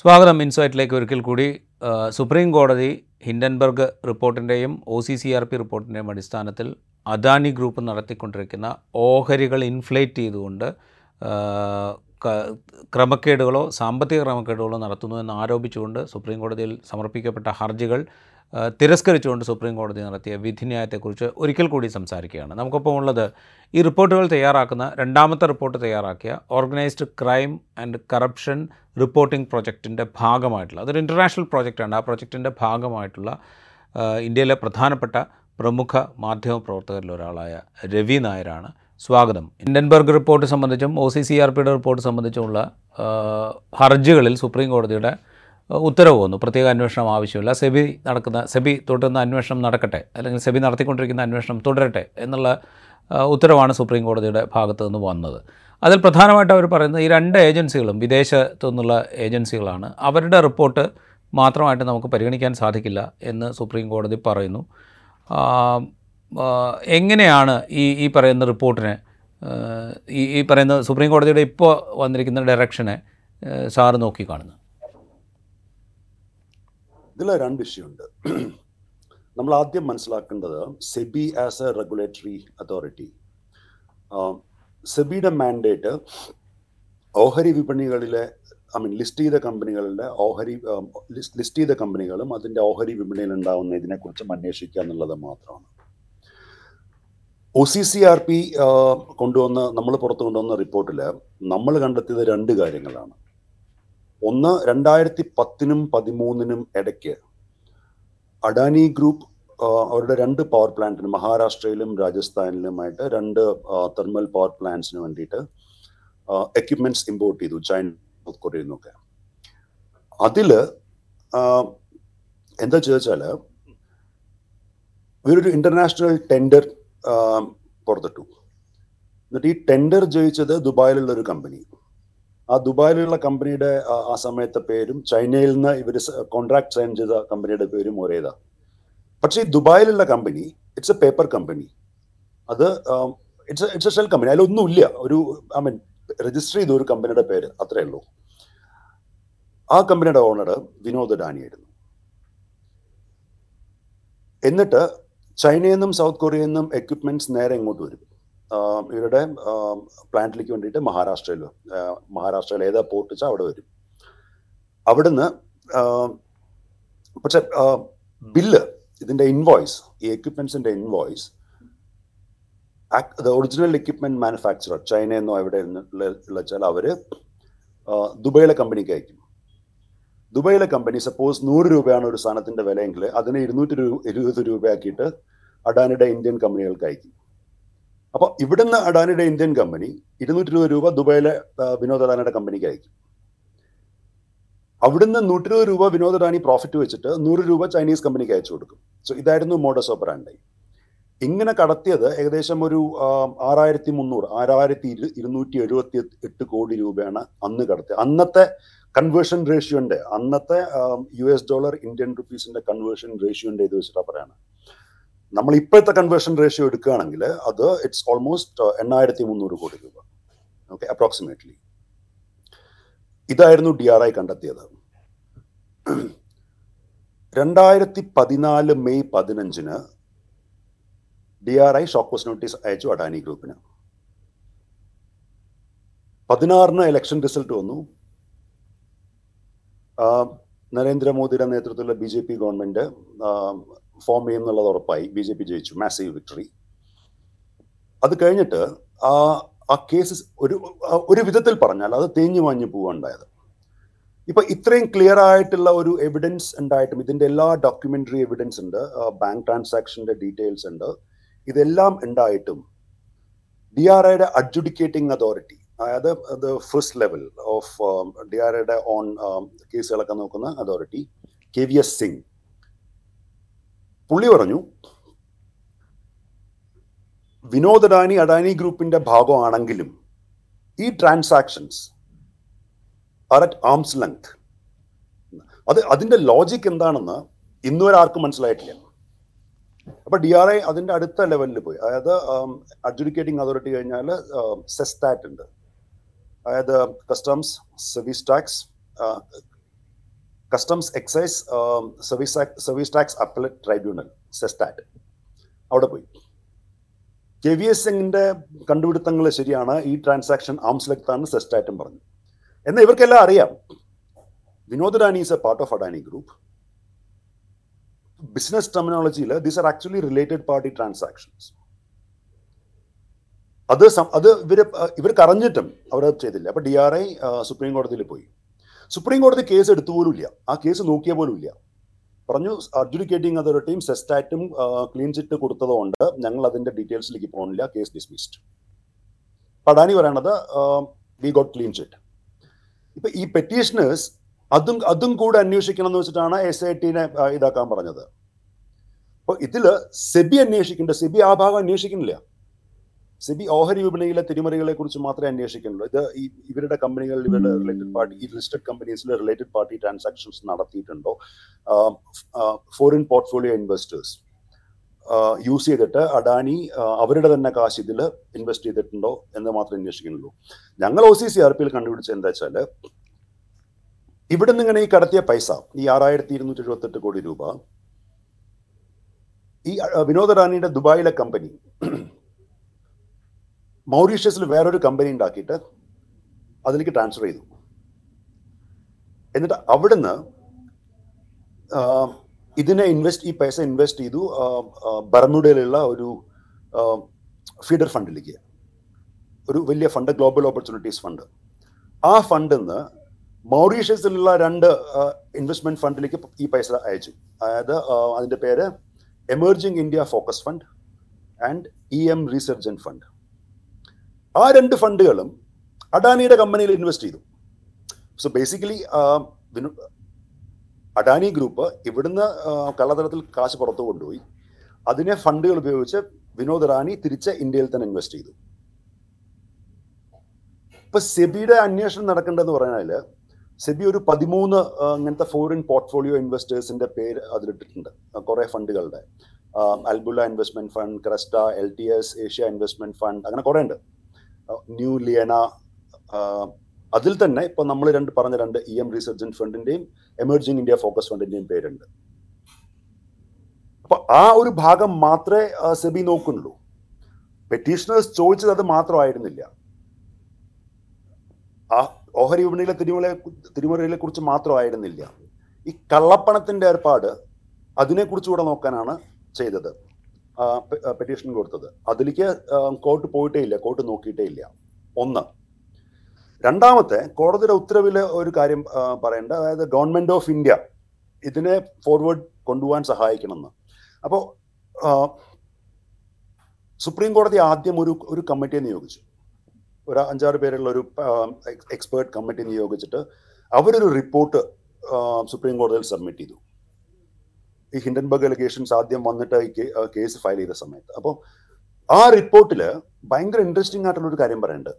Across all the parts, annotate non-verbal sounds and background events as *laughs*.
സ്വാഗതം ഇൻസൈറ്റിലേക്ക് ഒരിക്കൽ കൂടി. സുപ്രീം കോടതി Hindenburg റിപ്പോർട്ടിന്റെയും O C C R P റിപ്പോർട്ടിന്റെയും അടിസ്ഥാനത്തിൽ അദാനി ഗ്രൂപ്പ് നടത്തിക്കൊണ്ടിരിക്കുന്ന ഓഹരികൾ ഇൻഫ്ലേറ്റ് ചെയ്തുകൊണ്ട് ക്രമക്കേടുകളോ സാമ്പത്തിക ക്രമക്കേടുകളോ നടത്തുന്നു എന്ന് ആരോപിച്ചുകൊണ്ട് സുപ്രീം കോടതിയിൽ സമർപ്പിക്കപ്പെട്ട ഹർജികൾ തിരസ്കരിച്ചുകൊണ്ട് സുപ്രീം കോടതി നടത്തിയ വിധിന്യായത്തെക്കുറിച്ച് ഒരിക്കൽ കൂടി സംസാരിക്കുകയാണ്. നമുക്കൊപ്പം ഉള്ളത് ഈ റിപ്പോർട്ടുകൾ തയ്യാറാക്കുന്ന രണ്ടാമത്തെ റിപ്പോർട്ട് തയ്യാറാക്കിയ organised crime and corruption reporting പ്രൊജക്റ്റിന്റെ ഭാഗമായിട്ടുള്ള അതൊരു ഇന്റർനാഷണൽ പ്രൊജക്റ്റാണ്. ആ പ്രൊജക്റ്റിന്റെ ഭാഗമായിട്ടുള്ള ഇന്ത്യയിലെ പ്രധാനപ്പെട്ട പ്രമുഖ മാധ്യമ പ്രവർത്തകരിൽ ഒരാളായ രവി നായരാണ്. സ്വാഗതം. ഇൻഡൻബർഗ് റിപ്പോർട്ട് സംബന്ധിച്ചും ഒ സി സി ആർ പിയുടെ റിപ്പോർട്ട് സംബന്ധിച്ചുമുള്ള ഹർജികളിൽ സുപ്രീം കോടതിയുടെ ഉത്തരവ് വന്നു. പ്രത്യേക അന്വേഷണം ആവശ്യമില്ല. സെബി നടക്കുന്ന സെബി തുടരുന്ന അന്വേഷണം നടക്കട്ടെ. അല്ലെങ്കിൽ സെബി നടത്തിക്കൊണ്ടിരിക്കുന്ന അന്വേഷണം തുടരട്ടെ എന്നുള്ള ഉത്തരവാണ് സുപ്രീം കോടതിയുടെ ഭാഗത്ത് നിന്ന് വന്നത്. അതിൽ പ്രധാനമായിട്ട് അവർ പറയുന്നത് ഈ രണ്ട് ഏജൻസികളും വിദേശത്തു നിന്നുള്ള ഏജൻസികളാണ്. അവരുടെ റിപ്പോർട്ട് മാത്രമായിട്ട് നമുക്ക് പരിഗണിക്കാൻ സാധിക്കില്ല എന്ന് സുപ്രീം കോടതി പറയുന്നു. എങ്ങനെയാണ് ഈ ഈ പറയുന്ന റിപ്പോർട്ടിനെ ഈ ഈ പറയുന്ന സുപ്രീം കോടതിയുടെ ഇപ്പോൾ വന്നിരിക്കുന്ന ഡയറക്ഷനെ സാറ് നോക്കി കാണുന്നത് ഇതിൽ രണ്ട് വിഷയമുണ്ട്. നമ്മൾ ആദ്യം മനസ്സിലാക്കേണ്ടത് SEBI as a regulatory authority സെബിയുടെ mandate ഓഹരി വിപണികളിലെ ഐ മീൻ ലിസ്റ്റ് ചെയ്ത കമ്പനികളുടെ ഓഹരി ലിസ്റ്റ് ചെയ്ത കമ്പനികളും അതിന്റെ ഓഹരി വിപണിയിൽ ഉണ്ടാവുന്ന ഇതിനെക്കുറിച്ച് അന്വേഷിക്കുക എന്നുള്ളത് മാത്രമാണ്. O C C R P കൊണ്ടുവന്ന നമ്മൾ പുറത്തു കൊണ്ടുവന്ന റിപ്പോർട്ടിൽ നമ്മൾ കണ്ടെത്തിയത് രണ്ട് കാര്യങ്ങളാണ്. ഒന്ന് രണ്ടായിരത്തി പത്തിനും പതിമൂന്നിനും ഇടയ്ക്ക് അഡാനി ഗ്രൂപ്പ് അവരുടെ രണ്ട് പവർ പ്ലാന്റിന് മഹാരാഷ്ട്രയിലും രാജസ്ഥാനിലുമായിട്ട് രണ്ട് തെർമൽ പവർ പ്ലാന്റ്സിന് വേണ്ടിയിട്ട് എക്യുപ്മെന്റ്സ് ഇമ്പോർട്ട് ചെയ്തു ചൈന സൗത്ത് കൊറിയയിൽ നിന്നൊക്കെ. അതിൽ എന്താ ചോദിച്ചാൽ ഇവരൊരു ഇന്റർനാഷണൽ ടെൻഡർ പുറത്തിട്ടു. എന്നിട്ട് ഈ ടെൻഡർ ജയിച്ചത് ദുബായിലുള്ള ഒരു കമ്പനി ആ ദുബായിലുള്ള കമ്പനിയുടെ ആ, സമയത്തെ പേരും ചൈനയിൽ നിന്ന് ഇവർ കോൺട്രാക്ട് സൈൻ ചെയ്ത കമ്പനിയുടെ പേരും ഒരേതാ. പക്ഷേ ഈ ദുബായിലുള്ള company it's a paper company അത് it's it's a shell company അതിലൊന്നുമില്ല. ഒരു ഐ മീൻ രജിസ്റ്റർ ചെയ്ത ഒരു കമ്പനിയുടെ പേര് അത്രയേ ഉള്ളൂ. ആ കമ്പനിയുടെ ഓണർ വിനോദ് ഡാനിയായിരുന്നു എന്നിട്ട് ചൈനയിൽ നിന്നും സൗത്ത് കൊറിയയിൽ നിന്നും എക്യുപ്മെന്റ്സ് നേരെ ഇങ്ങോട്ട് വരും. ഇവരുടെ പ്ലാന്റിലേക്ക് വേണ്ടിയിട്ട് മഹാരാഷ്ട്രയിൽ മഹാരാഷ്ട്രയിൽ ഏതാ പോർട്ട് വെച്ചാൽ അവിടെ വരും. അവിടുന്ന് പക്ഷെ ബില്ല് ഇതിന്റെ ഇൻവോയ്സ് ഈ എക്യുപ്മെന്റ്സിന്റെ invoice original equipment manufacturer China എന്നോ എവിടെ വെച്ചാൽ അവർ ദുബൈയിലെ കമ്പനിക്ക് അയക്കും. ദുബൈയിലെ കമ്പനി സപ്പോസ് നൂറ് രൂപയാണ് ഒരു സാധനത്തിന്റെ വിലയെങ്കിൽ അതിനെ ഇരുന്നൂറ്റി രൂപ ഇരുപത് രൂപയാക്കിയിട്ട് അഡാനിയുടെ ഇന്ത്യൻ കമ്പനികൾക്ക് അയക്കും. അപ്പൊ ഇവിടുന്ന് അഡാനിയുടെ ഇന്ത്യൻ കമ്പനി ഇരുന്നൂറ്റി ഇരുപത് രൂപ ദുബായിലെ വിനോദ് അഡാനിയുടെ കമ്പനിക്ക് അയക്കും അവിടുന്ന് നൂറ്റി ഇരുപത് രൂപ വിനോദ് അഡാനി പ്രോഫിറ്റ് വെച്ചിട്ട് നൂറ് രൂപ ചൈനീസ് കമ്പനിക്ക് അയച്ചു കൊടുക്കും. സോ ഇതായിരുന്നു മോഡസ് ഓപ്പറാൻഡൈ ഇങ്ങനെ കടത്തിയത് ഏകദേശം ഒരു ആറായിരത്തി മുന്നൂറ് ആറായിരത്തി ഇരു ഇരുന്നൂറ്റി എഴുപത്തി എട്ട് കോടി രൂപയാണ് അന്ന് കടത്തിയത്. അന്നത്തെ കൺവേർഷൻ റേഷ്യോന്റെ അന്നത്തെ യു എസ് ഡോളർ ഇന്ത്യൻ റുപ്പീസിന്റെ കൺവേർഷൻ റേഷ്യോന്റെ ഇത് വെച്ചിട്ടാണ് പറയാണ്. നമ്മൾ ഇപ്പോഴത്തെ കൺവേർഷൻ റേഷ്യോ എടുക്കുകയാണെങ്കിൽ അത് ഇറ്റ്സ് ഓൾമോസ്റ്റ് എണ്ണായിരത്തി മുന്നൂറ് കോടി രൂപ. ഓക്കെ അപ്രോക്സിമേറ്റ്ലി ഇതായിരുന്നു ഡി ആർ ഐ കണ്ടെത്തിയത്. രണ്ടായിരത്തി പതിനാല് മെയ് പതിനഞ്ചിന് D R I show cause notice അയച്ചു അഡാനി ഗ്രൂപ്പിന്. പതിനാറിന് ഇലക്ഷൻ റിസൾട്ട് വന്നു. നരേന്ദ്രമോദിയുടെ നേതൃത്വത്തിലുള്ള B J P government form ചെയ്യുന്നുള്ളത് ഉറപ്പായി. ബി ജെ പി ജയിച്ചു. മാസീവ് വിക്ടറി അത് കഴിഞ്ഞിട്ട് ആ ആ കേസ് ഒരു ഒരു വിധത്തിൽ പറഞ്ഞാൽ അത് തേഞ്ഞു മാഞ്ഞു പോവുകയുണ്ടായത് ഇപ്പൊ ഇത്രയും ക്ലിയർ ആയിട്ടുള്ള ഒരു എവിഡൻസ് ഉണ്ടായിട്ടും ഇതിന്റെ എല്ലാ ഡോക്യുമെന്ററി എവിഡൻസ് ഉണ്ട് ബാങ്ക് ട്രാൻസാക്ഷന്റെ ഡീറ്റെയിൽസ് ഉണ്ട്. ഇതെല്ലാം ഉണ്ടായിട്ടും ഡി ആർ ഐയുടെ അഡ്ജുഡിക്കേറ്റിംഗ് അതോറിറ്റി അതായത് അത് first level of D R ഐയുടെ ഓൺ കേസുകളൊക്കെ നോക്കുന്ന authority K V S Singh പുള്ളി പറഞ്ഞു വിനോദ് അഡാനി അഡാനി ഗ്രൂപ്പിന്റെ ഭാഗമാണെങ്കിലും ഈ ട്രാൻസാക്ഷൻസ് അറ്റ് ആംസ് ലെങ്ത് അത് അതിന്റെ ലോജിക് എന്താണെന്ന് ഇന്നുവരെ ആർക്കും മനസ്സിലായിട്ടില്ല. അപ്പൊ ഡി ആർ ഐ അതിന്റെ അടുത്ത ലെവലിൽ പോയി. അതായത് അഡ്ജുഡിക്കേറ്റിംഗ് അതോറിറ്റി കഴിഞ്ഞാൽ സെസ്റ്റാറ്റ് ഉണ്ട്. അതായത് customs service tax customs excise service service tax appellate tribunal CESTAT അവിടെ പോയി. കെ വി എസ് സിംഗിന്റെ കണ്ടുപിടുത്തങ്ങൾ ശരിയാണ്. ഈ ട്രാൻസാക്ഷൻ ആംസ് ലെക്താണ് സെസ്റ്റാറ്റും പറഞ്ഞു. എന്നാൽ ഇവർക്കെല്ലാം അറിയാം. Vinod Adani is a part of Adani group business ടെർമിനോളജിയിൽ these are actually related party transactions അത് അത് ഇവർ ഇവർക്ക് അറിഞ്ഞിട്ടും അവർ ചെയ്തില്ല. അപ്പൊ ഡി ആർ ഐ സുപ്രീം കോടതിയിൽ പോയി. സുപ്രീം കോടതി കേസ് എടുത്തു പോലുമില്ല. ആ കേസ് നോക്കിയ പോലും ഇല്ല പറഞ്ഞു അഡ്ജുഡിക്കേറ്റിംഗ് അതോറിറ്റിയും സെസ്റ്റാറ്റും ക്ലീൻ ചിറ്റ് കൊടുത്തതുകൊണ്ട് ഞങ്ങൾ അതിന്റെ ഡീറ്റെയിൽസിലേക്ക് പോകുന്നില്ല കേസ് ഡിസ്മിസ്ഡ് പടാനി പറയണത് വി ഗോട്ട് ക്ലീൻ ചിറ്റ് ഇപ്പൊ ഈ പെറ്റീഷനേഴ്സ് അതും അതും കൂടെ അന്വേഷിക്കണം എന്ന് വെച്ചിട്ടാണ് എസ് ഐ ടിനെ ഇതാക്കാൻ പറഞ്ഞത്. അപ്പൊ ഇതിൽ സെബി അന്വേഷിക്കേണ്ട സെബി ആ ഭാഗം അന്വേഷിക്കുന്നില്ല. സെബി ഓഹരി വിപണിയിലെ തിരിമറികളെ കുറിച്ച് മാത്രമേ അന്വേഷിക്കുന്നുള്ളൂ. ഇത് ഇവരുടെ കമ്പനികളിൽ ഇവരുടെ റിലേറ്റഡ് പാർട്ടി ഈ ലിസ്റ്റഡ് കമ്പനീസിൽ റിലേറ്റഡ് പാർട്ടി ട്രാൻസാക്ഷൻസ് നടത്തിയിട്ടുണ്ടോ? ഫോറിൻ പോർട്ട്ഫോളിയോ ഇൻവെസ്റ്റേഴ്സ് യൂസ് ചെയ്തിട്ട് അഡാനി അവരുടെ തന്നെ കാശ് ഇതിൽ ഇൻവെസ്റ്റ് ചെയ്തിട്ടുണ്ടോ എന്ന് മാത്രമേ അന്വേഷിക്കുന്നുള്ളൂ. ഞങ്ങൾ ഒ സി സി ആർ പിയിൽ കണ്ടുപിടിച്ചത് എന്താ വെച്ചാൽ ഇവിടെ നിന്ന് ഇങ്ങനെ ഈ കടത്തിയ പൈസ ഈ ആറായിരത്തി ഇരുന്നൂറ്റി എഴുപത്തെട്ട് കോടി രൂപ ഈ വിനോദ റാണിയുടെ ദുബായിലെ കമ്പനി മൗറീഷ്യസിൽ വേറൊരു കമ്പനി ഉണ്ടാക്കിയിട്ട് അതിലേക്ക് ട്രാൻസ്ഫർ ചെയ്തു. എന്നിട്ട് അവിടുന്ന് ഇതിനെ ഇൻവെസ്റ്റ് ഈ പൈസ ഇൻവെസ്റ്റ് ചെയ്തു ബർമുഡയിലുള്ള ഒരു ഫീഡർ ഫണ്ടിലേക്ക് ഒരു വലിയ ഫണ്ട് ഗ്ലോബൽ ഓപ്പർച്യൂണിറ്റീസ് ഫണ്ട് ആ ഫണ്ടിൽ നിന്ന് മൗറീഷ്യസിലുള്ള രണ്ട് ഇൻവെസ്റ്റ്മെന്റ് ഫണ്ടിലേക്ക് ഈ പൈസ അയച്ചു. അതായത് അതിന്റെ പേര് emerging India focus fund and E M resurgent fund ആ രണ്ട് ഫണ്ടുകളും അഡാനിയുടെ കമ്പനിയിൽ ഇൻവെസ്റ്റ് ചെയ്തു. സോ ബേസിക്കലി അഡാനി ഗ്രൂപ്പ് ഇവിടുന്ന് കള്ളത്തരത്തിൽ കാശ് പുറത്തു കൊണ്ടുപോയി. അതിനെ ഫണ്ടുകൾ ഉപയോഗിച്ച് വിനോദ് റാണി തിരിച്ച് ഇന്ത്യയിൽ തന്നെ ഇൻവെസ്റ്റ് ചെയ്തു. ഇപ്പൊ സെബിയുടെ അന്വേഷണം നടക്കേണ്ടതെന്ന് പറഞ്ഞാൽ സെബി ഒരു പതിമൂന്ന് ഇങ്ങനത്തെ ഫോറിൻ പോർട്ട്ഫോളിയോ ഇൻവെസ്റ്റേഴ്സിന്റെ പേര് അതിലിട്ടിട്ടുണ്ട്. കുറെ ഫണ്ടുകളുടെ. Albula investment fund Cresta L T S Asia investment fund അങ്ങനെ കുറെ ഉണ്ട് ന്യൂ ലിയന അതിൽ തന്നെ ഇപ്പൊ നമ്മൾ രണ്ട് പറഞ്ഞ രണ്ട് ഇ എം റീസർജൻ ഫണ്ടിന്റെയും എമർജിംഗ് ഇന്ത്യ ഫോക്കസ് ഫണ്ടിന്റെയും പേരുണ്ട്. അപ്പൊ ആ ഒരു ഭാഗം മാത്രമേ സെബി നോക്കുന്നുള്ളൂ. പെറ്റീഷണേഴ്സ് ചോദിച്ചത് അത് മാത്രമായിരുന്നില്ല. ആ ഓഹരി വിപണിയിലെ തിരുമല തിരുമലയെ കുറിച്ച് മാത്രമായിരുന്നില്ല. ഈ കള്ളപ്പണത്തിന്റെ ഏർപ്പാട് അതിനെക്കുറിച്ചുകൂടെ നോക്കാനാണ് ചെയ്തത്. പെറ്റീഷൻ കൊടുത്തത്. അതിലേക്ക് കോർട്ട് പോയിട്ടേ ഇല്ല. കോർട്ട് നോക്കിയിട്ടേ ഇല്ല. ഒന്ന് രണ്ടാമത്തെ കോടതിയുടെ ഉത്തരവിൽ ഒരു കാര്യം പറയേണ്ട. അതായത് ഗവൺമെന്റ് ഓഫ് ഇന്ത്യ ഇതിനെ ഫോർവേഡ് കൊണ്ടുപോകാൻ സഹായിക്കണമെന്ന്. അപ്പോൾ സുപ്രീം കോടതി ആദ്യം ഒരു ഒരു കമ്മിറ്റിയെ നിയോഗിച്ചു. ഒരു അഞ്ചാറ് പേരുള്ള ഒരു എക്സ്പേർട്ട് കമ്മിറ്റി നിയോഗിച്ചിട്ട് അവരൊരു റിപ്പോർട്ട് സുപ്രീം കോടതിയിൽ സബ്മിറ്റ് ചെയ്തു. ഈ ഹിൻഡൻബർഗ് അലിഗേഷൻസ് ആദ്യം വന്നിട്ട് ഈ കേസ് ഫയൽ ചെയ്ത സമയത്ത്. അപ്പോൾ ആ റിപ്പോർട്ടിൽ ഭയങ്കര ഇൻട്രസ്റ്റിംഗ് ആയിട്ടുള്ള ഒരു കാര്യം പറയുന്നുണ്ട്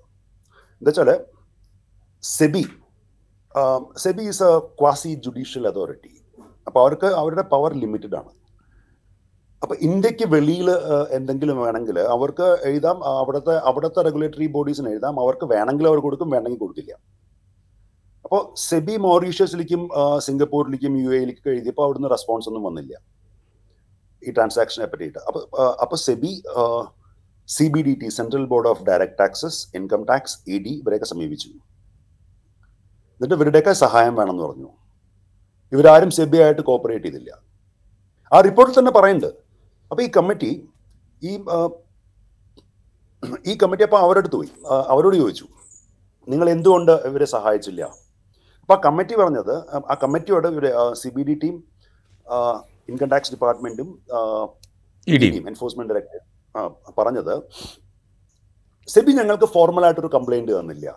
എന്താ വെച്ചാൽ SEBI SEBI is a quasi judicial authority അപ്പോൾ അവർക്ക് അവരുടെ പവർ ലിമിറ്റഡ് ആണ്. അപ്പോൾ ഇന്ത്യയ്ക്ക് വെളിയിൽ എന്തെങ്കിലും വേണമെങ്കിൽ അവർക്ക് എഴുതാം. അവിടുത്തെ അവിടുത്തെ റെഗുലേറ്ററി ബോഡീസിന് എഴുതാം. അവർക്ക് വേണമെങ്കിൽ അവർ കൊടുക്കും വേണമെങ്കിൽ കൊടുക്കില്ല. അപ്പോൾ സെബി മോറീഷ്യസിലേക്കും സിംഗപ്പൂരിലേക്കും യു എയിലേക്കും എഴുതിയപ്പോൾ അവിടുന്ന് റെസ്പോൺസ് ഒന്നും വന്നില്ല. ഈ ട്രാൻസാക്ഷനെ പറ്റിയിട്ട്. അപ്പോൾ അപ്പോൾ SEBI C B D T central board of direct taxes income tax E D ഇവരെയൊക്കെ സമീപിച്ചു. എന്നിട്ട് ഇവരുടെയൊക്കെ സഹായം വേണമെന്ന് പറഞ്ഞു. ഇവരാരും സെബി ആയിട്ട് കോപ്പറേറ്റ് ചെയ്തില്ല. ആ റിപ്പോർട്ടിൽ തന്നെ പറയുന്നുണ്ട്. അപ്പോൾ ഈ കമ്മിറ്റി ഈ ഈ കമ്മിറ്റി അപ്പോൾ അവരെടുത്ത് പോയി. അവരോട് ചോദിച്ചു. നിങ്ങൾ എന്തുകൊണ്ട് ഇവരെ സഹായിച്ചില്ല? അപ്പൊ ആ കമ്മിറ്റി പറഞ്ഞത് ആ, കമ്മിറ്റിയോട് ഇവർ C B D team income tax ഡിപ്പാർട്ട്മെന്റും enforcement director പറഞ്ഞത് സെബി ഞങ്ങൾക്ക് ഫോർമലായിട്ടൊരു കംപ്ലൈന്റ് തന്നില്ല.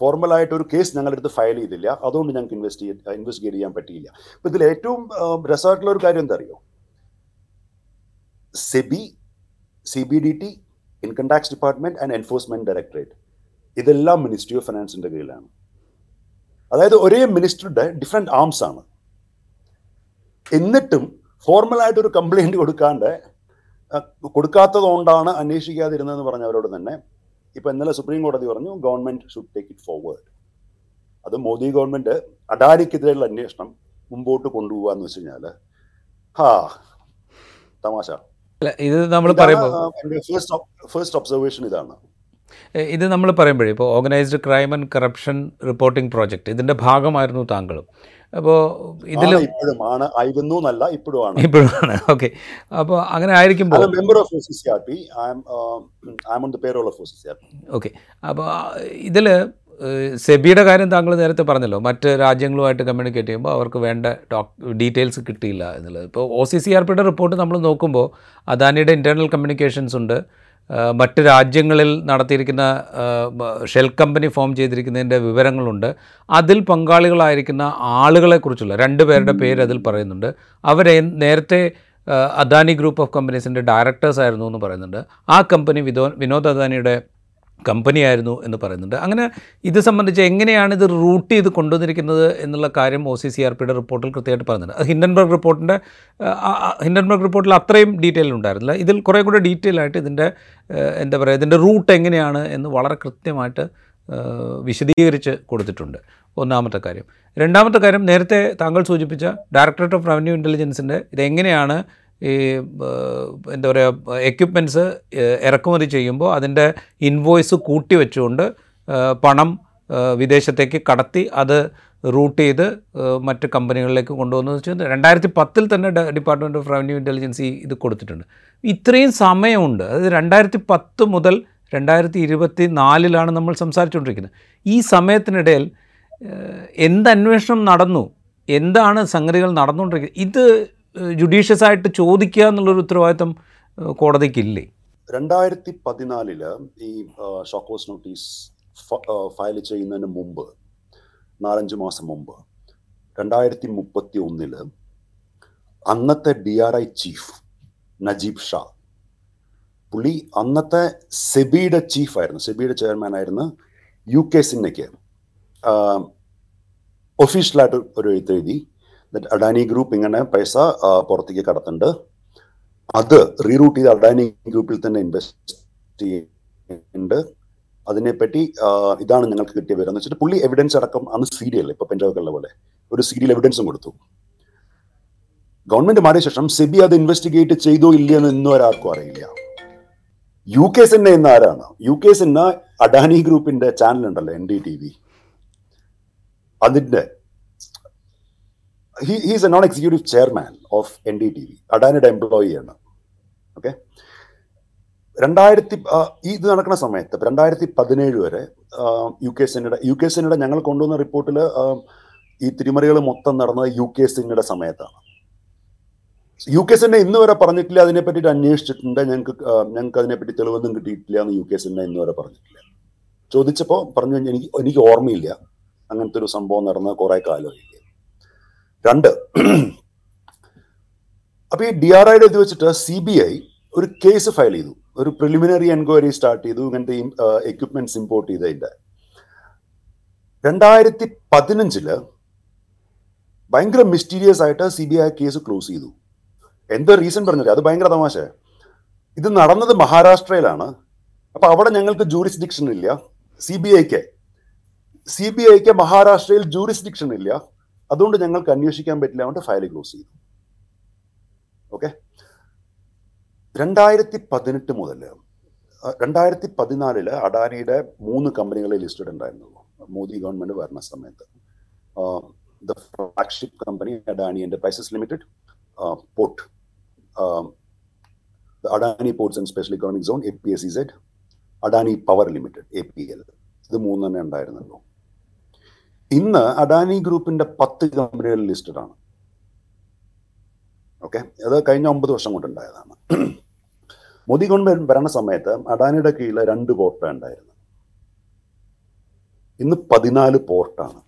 ഫോർമലായിട്ട് ഒരു കേസ് ഞങ്ങളുടെ അടുത്ത് ഫയൽ ചെയ്തില്ല. അതുകൊണ്ട് ഞങ്ങൾക്ക് ഇൻവെസ്റ്റ് ഇൻവെസ്റ്റിഗേറ്റ് ചെയ്യാൻ പറ്റിയില്ല. അപ്പൊ ഇതിൽ ഏറ്റവും രസമായിട്ടുള്ള ഒരു കാര്യം എന്താ അറിയോ SEBI C B D T income tax department and enforcement directorate ഇതെല്ലാം മിനിസ്ട്രി ഓഫ് ഫിനാൻസിന്റെ കീഴിലാണ്. അതായത് ഒരേ മിനിസ്റ്ററുടെ ഡിഫറെന്റ് ആംസ് ആണ്. എന്നിട്ടും ഫോർമലായിട്ട് ഒരു കംപ്ലൈന്റ് കൊടുക്കാണ്ട് കൊടുക്കാത്തതുകൊണ്ടാണ് കൊടുക്കാത്തത് കൊണ്ടാണ് അന്വേഷിക്കാതിരുന്നതെന്ന് പറഞ്ഞവരോട് തന്നെ ഇപ്പം ഇന്നലെ സുപ്രീം കോടതി പറഞ്ഞു government should take it forward അത് മോദി ഗവൺമെന്റ് അഡാനിക്കെതിരെയുള്ള അന്വേഷണം മുമ്പോട്ട് കൊണ്ടുപോകാന്ന് വെച്ച് കഴിഞ്ഞാൽ ഹാ തമാശ. ഇത് നമ്മൾ ഫസ്റ്റ് ഫസ്റ്റ് ഒബ്സർവേഷൻ ഇതാണ്. ഇത് നമ്മൾ പറയുമ്പോഴേ ഇപ്പോൾ organised crime and corruption reporting project ഇതിന്റെ ഭാഗമായിരുന്നു താങ്കളും. അപ്പോൾ ഇതിൽ ആണ് ഇപ്പോഴും ആണ് ആയിരുന്നു എന്നല്ല ഇപ്പോഴും ആണ്. ഇപ്പോഴാണ് ഓക്കെ. അപ്പോൾ അങ്ങനെ ആയിരിക്കുമ്പോൾ member of C C R P I am I am on the payroll of O C C R P okay. അപ്പോൾ ഇതിൽ സെബിയുടെ കാര്യം താങ്കൾ നേരത്തെ പറഞ്ഞല്ലോ. മറ്റ് രാജ്യങ്ങളുമായിട്ട് കമ്മ്യൂണിക്കേറ്റ് ചെയ്യുമ്പോൾ അവർക്ക് വേണ്ട ഡോക് ഡീറ്റെയിൽസ് കിട്ടിയില്ല എന്നുള്ളത്. ഇപ്പോൾ ഒ സി സി ആർ പിയുടെ റിപ്പോർട്ട് നമ്മൾ നോക്കുമ്പോൾ അദാനിയുടെ ഇന്റേർണൽ കമ്മ്യൂണിക്കേഷൻസ് ഉണ്ട്. മറ്റ് രാജ്യങ്ങളിൽ നടത്തിയിരിക്കുന്ന ഷെൽ കമ്പനി ഫോം ചെയ്തിരിക്കുന്നതിന്റെ വിവരങ്ങളുണ്ട്. അതിൽ പങ്കാളികളായിരിക്കുന്ന ആളുകളെക്കുറിച്ചുള്ള രണ്ട് പേരുടെ പേര് അതിൽ പറയുന്നുണ്ട്. അവരെ നേരത്തെ അദാനി ഗ്രൂപ്പ് ഓഫ് കമ്പനീസിന്റെ ഡയറക്ടേഴ്സ് ആയിരുന്നു എന്ന് പറയുന്നുണ്ട്. ആ കമ്പനി വിനോ വിനോദ് അദാനിയുടെ കമ്പനിയായിരുന്നു എന്ന് പറയുന്നുണ്ട്. അങ്ങനെ ഇത് സംബന്ധിച്ച് എങ്ങനെയാണ് ഇത് റൂട്ട് ചെയ്ത് കൊണ്ടുവന്നിരിക്കുന്നത് എന്നുള്ള കാര്യം ഒ സി സി ആർ പിയുടെ റിപ്പോർട്ടിൽ കൃത്യമായിട്ട് പറയുന്നുണ്ട്. അത് ഹിൻഡൻബർഗ് റിപ്പോർട്ടിന്റെ ഹിൻഡൻബർഗ് റിപ്പോർട്ടിൽ അത്രയും ഡീറ്റെയിൽ ഉണ്ടായിരുന്നില്ല. ഇതിൽ കുറേ കൂടെ ഡീറ്റെയിൽ ആയിട്ട് ഇതിന്റെ എന്താ പറയുക ഇതിന്റെ റൂട്ട് എങ്ങനെയാണ് എന്ന് വളരെ കൃത്യമായിട്ട് വിശദീകരിച്ച് കൊടുത്തിട്ടുണ്ട്. ഒന്നാമത്തെ കാര്യം. രണ്ടാമത്തെ കാര്യം നേരത്തെ താങ്കൾ സൂചിപ്പിച്ച ഡയറക്ടറേറ്റ് ഓഫ് റവന്യൂ ഇന്റലിജൻസിന്റെ ഇതെങ്ങനെയാണ് ഈ എന്താ പറയുക എക്യുപ്മെന്റ്സ് ഇറക്കുമതി ചെയ്യുമ്പോൾ അതിന്റെ ഇൻവോയ്സ് കൂട്ടി വെച്ചുകൊണ്ട് പണം വിദേശത്തേക്ക് കടത്തി അത് റൂട്ട് ചെയ്ത് മറ്റ് കമ്പനികളിലേക്ക് കൊണ്ടുവന്നു വെച്ചാൽ രണ്ടായിരത്തി പത്തിൽ തന്നെ ഡിപ്പാർട്ട്മെന്റ് ഓഫ് റവന്യൂ ഇന്റലിജൻസി ഇത് കൊടുത്തിട്ടുണ്ട്. ഇത്രയും സമയമുണ്ട്. അതായത് രണ്ടായിരത്തി പത്ത് മുതൽ രണ്ടായിരത്തി ഇരുപത്തി നാലിലാണ് നമ്മൾ സംസാരിച്ചുകൊണ്ടിരിക്കുന്നത്. ഈ സമയത്തിനിടയിൽ എന്തന്വേഷണം നടന്നു? എന്താണ് സംഗതികൾ നടന്നുകൊണ്ടിരിക്കുന്നത്? ഇത് ജുഡീഷ്യസ് ആയിട്ട് ചോദിക്കുക എന്നുള്ളൊരു ഉത്തരവാദിത്തം കോടതിക്കില്ലേ? രണ്ടായിരത്തി പതിനാലിൽ ഈ ഷോക്കോസ് നോട്ടീസ് ഫയൽ ചെയ്യുന്നതിന് മുമ്പ് നാലഞ്ച് മാസം മുമ്പ് രണ്ടായിരത്തി മുപ്പത്തി ഒന്നിൽ അന്നത്തെ D R I chief Najeeb Shah പുള്ളി അന്നത്തെ സെബിയുടെ ചീഫായിരുന്നു സെബിയുടെ ചെയർമാൻ ആയിരുന്നു യു കെ സിന്നയ്ക്ക് ഒഫീഷ്യലായിട്ട് ഒരു എഴുത്തെഴുതി അഡാനി ഗ്രൂപ്പ് ഇങ്ങനെ പൈസ പുറത്തേക്ക് കടത്തുന്നുണ്ട്. അത് റീറൂട്ട് ചെയ്ത് അഡാനി ഗ്രൂപ്പിൽ തന്നെ ഇൻവെസ്റ്റ് ചെയ്യുന്നുണ്ട്. അതിനെപ്പറ്റി ഇതാണ് ഞങ്ങൾക്ക് കിട്ടിയ വിവരം. എന്ന് വെച്ചിട്ട് പുള്ളി എവിഡൻസ് അടക്കം അന്ന് സീരിയൽ ഇപ്പൊ പെഞ്ചാവുകളുടെ പോലെ. ഒരു സീരിയൽ എവിഡൻസും കൊടുത്തു. ഗവൺമെന്റ് മാറിയ ശേഷം സെബി അത് ഇൻവെസ്റ്റിഗേറ്റ് ചെയ്തോ ഇല്ലയോ എന്ന് ഇന്നും ഒരാൾക്കും അറിയില്ല. യു കെ സിന്ന എന്ന ആരാണ്? യു കെ സിന്ന അഡാനി ഗ്രൂപ്പിന്റെ ചാനൽ ഉണ്ടല്ലോ എൻ ഡി ടി വി അതിന്റെ he's a non executive chairman of N D T V അഡാനിയുടെ employee ആണ്. ഓക്കെ രണ്ടായിരത്തി ഇത് നടക്കുന്ന സമയത്ത് രണ്ടായിരത്തി പതിനേഴ് വരെ യു കെ സിനയുടെ യു കെ സിനയുടെ ഞങ്ങൾ കൊണ്ടുവന്ന റിപ്പോർട്ടിൽ ഈ തിരിമറികൾ മൊത്തം നടന്നത് യു കെ സിനയുടെ സമയത്താണ്. യു കെ സിനെ ഇന്ന് വരെ പറഞ്ഞിട്ടില്ല അതിനെ പറ്റിയിട്ട് അന്വേഷിച്ചിട്ടുണ്ട്. ഞങ്ങൾക്ക് ഞങ്ങൾക്ക് അതിനെപ്പറ്റി തെളിവൊന്നും കിട്ടിയിട്ടില്ല എന്ന് യു കെ സിനെ ഇന്ന് വരെ പറഞ്ഞിട്ടില്ല. ചോദിച്ചപ്പോൾ പറഞ്ഞു എനിക്ക് എനിക്ക് ഓർമ്മയില്ല. അങ്ങനത്തെ ഒരു സംഭവം നടന്ന കുറേ കാലമായില്ല രണ്ട്. അപ്പൊ ഈ ഡി ആർ ഐയുടെ ഇത് വെച്ചിട്ട് സി ബി ഐ ഒരു കേസ് ഫയൽ ചെയ്തു. ഒരു പ്രിലിമിനറി എൻക്വയറി സ്റ്റാർട്ട് ചെയ്തു ഇങ്ങനത്തെ എക്യുപ്മെന്റ്സ് ഇമ്പോർട്ട് ചെയ്തതിന്റെ രണ്ടായിരത്തി പതിനഞ്ചിൽ ഭയങ്കര മിസ്റ്റീരിയസ് ആയിട്ട് C B I case close ചെയ്തു. എന്തോ റീസൺ പറഞ്ഞില്ല? അത് ഭയങ്കര തമാശ ഇത് നടന്നത് മഹാരാഷ്ട്രയിലാണ്. അപ്പൊ അവിടെ ഞങ്ങൾക്ക് ജൂറിസ്ഡിക്ഷൻ ഇല്ല. സി ബി ഐക്ക് സി ബി ഐക്ക് മഹാരാഷ്ട്രയിൽ ജൂറിസ്ഡിക്ഷൻ ഇല്ല. അതുകൊണ്ട് ഞങ്ങൾക്ക് അന്വേഷിക്കാൻ പറ്റില്ല അതുകൊണ്ട് ഫയൽ ക്ലോസ് ചെയ്തു. ഓക്കെ? രണ്ടായിരത്തി പതിനെട്ട് മുതൽ രണ്ടായിരത്തി പതിനാലിൽ അഡാനിയുടെ മൂന്ന് കമ്പനികളെ ലിസ്റ്റഡ് ഉണ്ടായിരുന്നുള്ളൂ മോദി ഗവൺമെന്റ് വരുന്ന സമയത്ത്. The flagship company Adani enterprises limited port. Adani ports and special economic zone A P S Z Z Adani power limited A P L. ഇത് മൂന്നെണ്ണേ ഉണ്ടായിരുന്നുള്ളൂ. ഇന്ന് അഡാനി ഗ്രൂപ്പിന്റെ പത്ത് കമ്പനികൾ ലിസ്റ്റഡ് ആണ് ഓക്കെ? അത് കഴിഞ്ഞ ഒമ്പത് വർഷം കൊണ്ടുണ്ടായതാണ് മോദി ഗവൺമെന്റ് ഭരണ സമയത്ത് അഡാനിയുടെ കീഴിൽ രണ്ട് പോർട്ട് ഉണ്ടായിരുന്നു ഇന്ന് പതിനാല് പോർട്ടാണ്.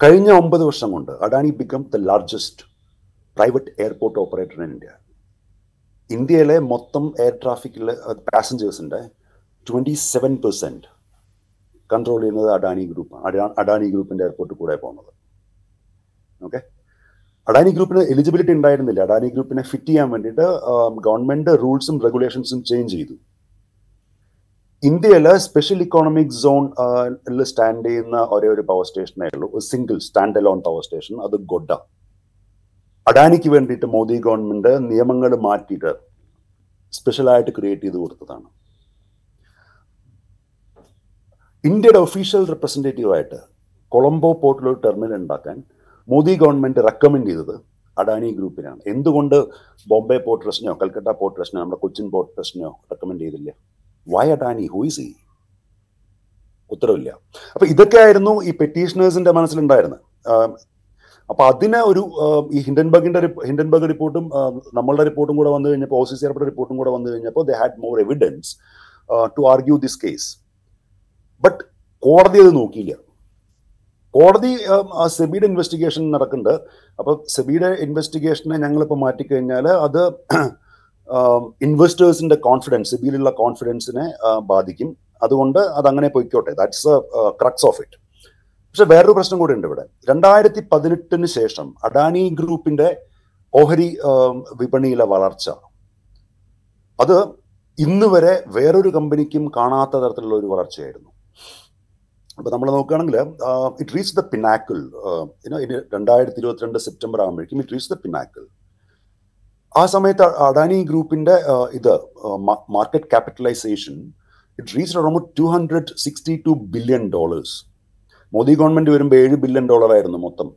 കഴിഞ്ഞ ഒമ്പത് വർഷം കൊണ്ട് Adani become the largest private airport operator in India ഇന്ത്യയിലെ മൊത്തം എയർ ട്രാഫിക്കിലെ പാസഞ്ചേഴ്സിന്റെ ട്വന്റി സെവൻ പെർസെന്റ് കൺട്രോൾ ചെയ്യുന്നത് അഡാനി ഗ്രൂപ്പ് അഡാനി ഗ്രൂപ്പിന്റെ എയർപോർട്ടിൽ കൂടെ പോകുന്നത്. ഓക്കെ അഡാനി ഗ്രൂപ്പിന് എലിജിബിലിറ്റി ഉണ്ടായിരുന്നില്ല. അഡാനി ഗ്രൂപ്പിനെ ഫിറ്റ് ചെയ്യാൻ വേണ്ടിയിട്ട് ഗവൺമെന്റ് റൂൾസും റെഗുലേഷൻസും ചേഞ്ച് ചെയ്തു. ഇന്ത്യയിൽ സ്പെഷ്യൽ ഇക്കോണമിക് സോൺ സ്റ്റാൻഡ് ചെയ്യുന്ന ഒരേ ഒരു പവർ സ്റ്റേഷനേ ഉള്ളൂ ഒരു single stand alone power station അത് ഗൊഡ അഡാനിക്ക് വേണ്ടിയിട്ട് മോദി ഗവൺമെന്റ് നിയമങ്ങൾ മാറ്റിയിട്ട് സ്പെഷ്യലായിട്ട് ക്രിയേറ്റ് ചെയ്ത് കൊടുത്തതാണ്. ഇന്ത്യയുടെ ഒഫീഷ്യൽ റെപ്രസെന്റേറ്റീവ് കൊളംബോ പോർട്ടിൽ ഒരു ടെർമിനൽ ഉണ്ടാക്കാൻ മോദി ഗവൺമെന്റ് റെക്കമെൻഡ് ചെയ്തത് അഡാനി ഗ്രൂപ്പിനാണ്. എന്തുകൊണ്ട് ബോംബെ പോർട്ട് ട്രസ്റ്റിനോ കൽക്കട്ട പോർട്ട് ട്രസ്റ്റിനോ നമ്മുടെ കൊച്ചിൻ പോർട്ട് ട്രസ്റ്റിനോ റെക്കമെൻഡ് ചെയ്തില്ല? വൈ അഡാനി? ഈസ് ഈ ഉത്തരവില്ല. അപ്പൊ ഇതൊക്കെയായിരുന്നു ഈ പെറ്റീഷനേഴ്സിന്റെ മനസ്സിലുണ്ടായിരുന്നത്. അപ്പൊ അതിന് ഒരു ഈ ഹിൻഡൻബർഗിന്റെ ഹിൻഡൻബർഗ് റിപ്പോർട്ടും നമ്മളുടെ റിപ്പോർട്ടും കൂടെ വന്നു കഴിഞ്ഞപ്പോൾ ഒ സി സി റിപ്പോർട്ടും കൂടെ വന്നു കഴിഞ്ഞപ്പോൾ they had more evidence to argue this case but കോടതി അത് നോക്കിയില്ല. കോടതി സെബിയുടെ ഇൻവെസ്റ്റിഗേഷൻ നടക്കുന്നുണ്ട്. അപ്പൊ സെബിയുടെ ഇൻവെസ്റ്റിഗേഷനെ ഞങ്ങളിപ്പോൾ മാറ്റിക്കഴിഞ്ഞാൽ അത് ഇൻവെസ്റ്റേഴ്സിന്റെ കോൺഫിഡൻസ് സെബിയിലുള്ള കോൺഫിഡൻസിനെ ബാധിക്കും. അതുകൊണ്ട് അതങ്ങനെ പൊയ്ക്കോട്ടെ. ദാറ്റ്സ് ക്രക്സ് ഓഫ് ഇറ്റ് പക്ഷെ വേറൊരു പ്രശ്നം കൂടി ഉണ്ട് ഇവിടെ. രണ്ടായിരത്തി പതിനെട്ടിന് ശേഷം അഡാനി ഗ്രൂപ്പിന്റെ ഓഹരി വിപണിയിലെ വളർച്ച. അത് ഇന്ന് വരെ വേറൊരു കമ്പനിക്കും കാണാത്ത തരത്തിലുള്ള ഒരു വളർച്ചയായിരുന്നു. അപ്പൊ നമ്മൾ നോക്കുകയാണെങ്കിൽ ഇറ്റ് റീച്ച് ദ പിനാക്കിൾ രണ്ടായിരത്തി ഇരുപത്തിരണ്ട് സെപ്റ്റംബർ ആകുമ്പോഴേക്കും ഇറ്റ് റീച്ച് ദ പിനാക്കിൾ ആ സമയത്ത് അഡാനി ഗ്രൂപ്പിന്റെ ഇത് market capitalisation it reach around two hundred sixty two billion dollars Modi government വരുമ്പോൾ ഏഴ് ബില്യൺ ഡോളർ ആയിരുന്നു മൊത്തം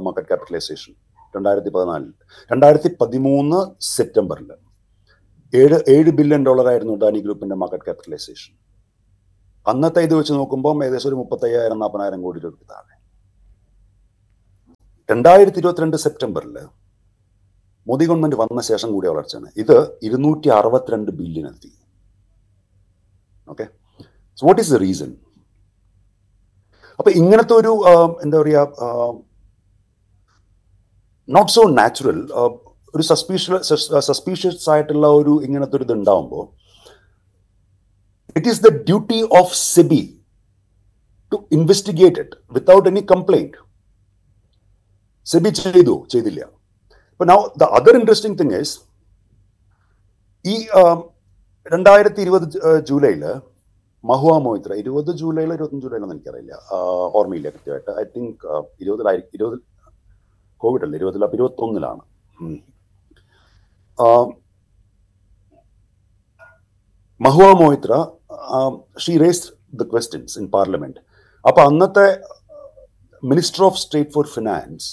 മാർക്കറ്റ് ക്യാപിറ്റലൈസേഷൻ രണ്ടായിരത്തി പതിനാലിൽ രണ്ടായിരത്തി പതിമൂന്ന് സെപ്റ്റംബറിൽ ഏഴ് ഏഴ് ബില്യൺ ഡോളർ ആയിരുന്നു അഡാനി ഗ്രൂപ്പിന്റെ മാർക്കറ്റ് ക്യാപിറ്റലൈസേഷൻ അന്നത്തെ ഇത് വെച്ച് നോക്കുമ്പോൾ ഏകദേശം ഒരു മുപ്പത്തയ്യായിരം നാൽപ്പതിനായിരം കോടി രൂപയ്ക്ക് താഴെ. രണ്ടായിരത്തി ഇരുപത്തിരണ്ട് സെപ്റ്റംബറിൽ മോദി ഗവൺമെന്റ് വന്ന ശേഷം കൂടിയ വളർച്ചയാണ്. ഇത് ഇരുന്നൂറ്റി അറുപത്തിരണ്ട് ബില്യൺ എത്തി okay? So what is the reason അപ്പൊ ഇങ്ങനത്തെ ഒരു എന്താ പറയുക നോട്ട് സോ നാച്ചുറൽ ഒരു സസ്പീഷ്യസ് സസ്പീഷ്യസ് ആയിട്ടുള്ള ഒരു ഇങ്ങനത്തെ ഒരു ഇത് ഉണ്ടാവുമ്പോൾ it is the duty of SEBI to investigate it without any complaint SEBI ചെയ്തു ചെയ്തില്ല. ഇപ്പൊ now the other interesting thing is ഈ രണ്ടായിരത്തി ഇരുപത് ജൂലൈയിൽ മഹുവ മൊയ്ത്ര ഇരുപത് ജൂലൈയിലോ ഇരുപത്തഞ്ച് ജൂലൈയിലോ എനിക്കറിയില്ല ഓർമ്മയില്ല കൃത്യമായിട്ട്. ഐ തിങ്ക് ഇരുപതിലായി ഇരുപതിൽ കോവിഡ് അല്ല ഇരുപതിൽ അപ്പൊ ഇരുപത്തൊന്നിലാണ്. Mahua Moitra she raise the questions in parliament അപ്പൊ അന്നത്തെ minister of state for finance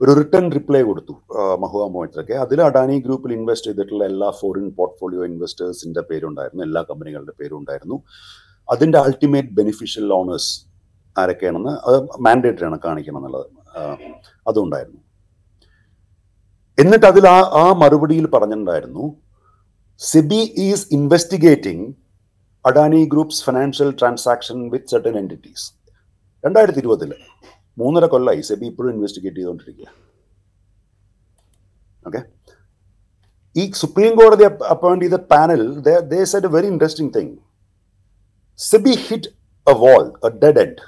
ഒരു റിട്ടേൺ റിപ്ലൈ കൊടുത്തു മഹുവ മൊയ്ത്രയ്ക്ക് അതിൽ അഡാനി ഗ്രൂപ്പിൽ ഇൻവെസ്റ്റ് ചെയ്തിട്ടുള്ള എല്ലാ ഫോറിൻ പോർട്ട്ഫോളിയോ ഇൻവെസ്റ്റേഴ്സിന്റെ പേരുണ്ടായിരുന്നു എല്ലാ കമ്പനികളുടെ പേരുണ്ടായിരുന്നു. അതിന്റെ അൾട്ടിമേറ്റ് ബെനിഫിഷ്യൽ ഓണേഴ്സ് ആരൊക്കെയാണെന്ന് അത് മാൻഡേറ്ററി ആണ് കാണിക്കണം എന്നുള്ളത് അതുണ്ടായിരുന്നു. എന്നിട്ട് അതിൽ ആ ആ മറുപടിയിൽ പറഞ്ഞിട്ടുണ്ടായിരുന്നു SEBI is investigating Adani groups financial transaction with certain entities രണ്ടായിരത്തി ഇരുപതിൽ മൂന്നര കൊല്ലമായി സെബി ഇപ്പോഴും ഇൻവെസ്റ്റിഗേറ്റ് ചെയ്തുകൊണ്ടിരിക്കുക ഓക്കെ ഈ സുപ്രീം കോടതി അപ്പോയിന്റ് ചെയ്ത panel they said a very interesting thing SEBI hit a wall a dead end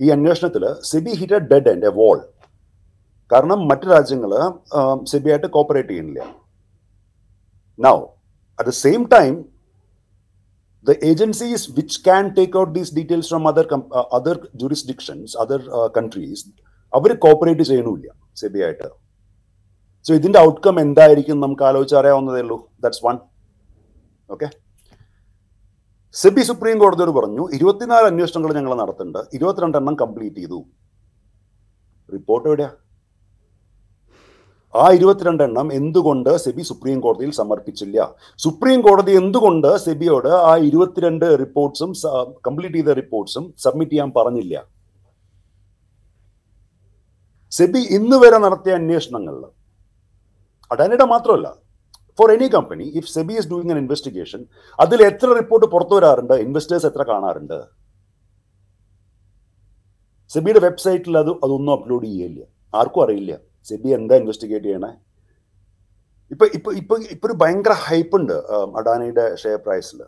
ഈ അന്വേഷണത്തിൽ SEBI hit a dead end a wall കാരണം മറ്റു രാജ്യങ്ങൾ സെബിയായിട്ട് കോപ്പറേറ്റ് ചെയ്യുന്നില്ല. Now at the same time the agencies which can take out these details from other uh, other jurisdictions, other uh, countries, അവർ cooperate ചെയ്യണില്ല സെബി ആയിട്ട് സോ ഇതിന്റെ outcome എന്തായിരിക്കും നമുക്ക് ആലോചിച്ച് അറിയാവുന്നതേ ഉള്ളൂ. That's one okay SEBI supreme കോടതിയോട് പറഞ്ഞു ഇരുപത്തിനാല് അന്വേഷണങ്ങൾ ഞങ്ങൾ നടത്തുന്നുണ്ട്. ഇരുപത്തിരണ്ടെണ്ണം കംപ്ലീറ്റ് ചെയ്തു. റിപ്പോർട്ട് എവിടെയാ? ആ ഇരുപത്തിരണ്ടെണ്ണം എന്തുകൊണ്ട് സെബി സുപ്രീം കോടതിയിൽ സമർപ്പിച്ചില്ല? സുപ്രീം കോടതി എന്തുകൊണ്ട് സെബിയോട് ആ ഇരുപത്തിരണ്ട് റിപ്പോർട്ട്സും കംപ്ലീറ്റ് ചെയ്ത റിപ്പോർട്ട്സും സബ്മിറ്റ് ചെയ്യാൻ പറഞ്ഞില്ല? സെബി ഇന്ന് വരെ നടത്തിയ അന്വേഷണങ്ങളിൽ അഡാനിയുടെ മാത്രമല്ല for any company if SEBI is doing an investigation അതിൽ എത്ര റിപ്പോർട്ട് പുറത്തു വരാറുണ്ട്? ഇൻവെസ്റ്റേഴ്സ് എത്ര കാണാറുണ്ട്? സെബിയുടെ വെബ്സൈറ്റിൽ അത് അതൊന്നും അപ്ലോഡ് ചെയ്യില്ല ആർക്കും അറിയില്ല. സെബി എന്താ ഇൻവെസ്റ്റിഗേറ്റ് ചെയ്യണേ? ഇപ്പൊ ഇപ്പൊ ഇപ്പൊ ഇപ്പൊ ഒരു ഭയങ്കര ഹൈപ്പ് ഉണ്ട് അഡാനിയുടെ ഷെയർ പ്രൈസിൽ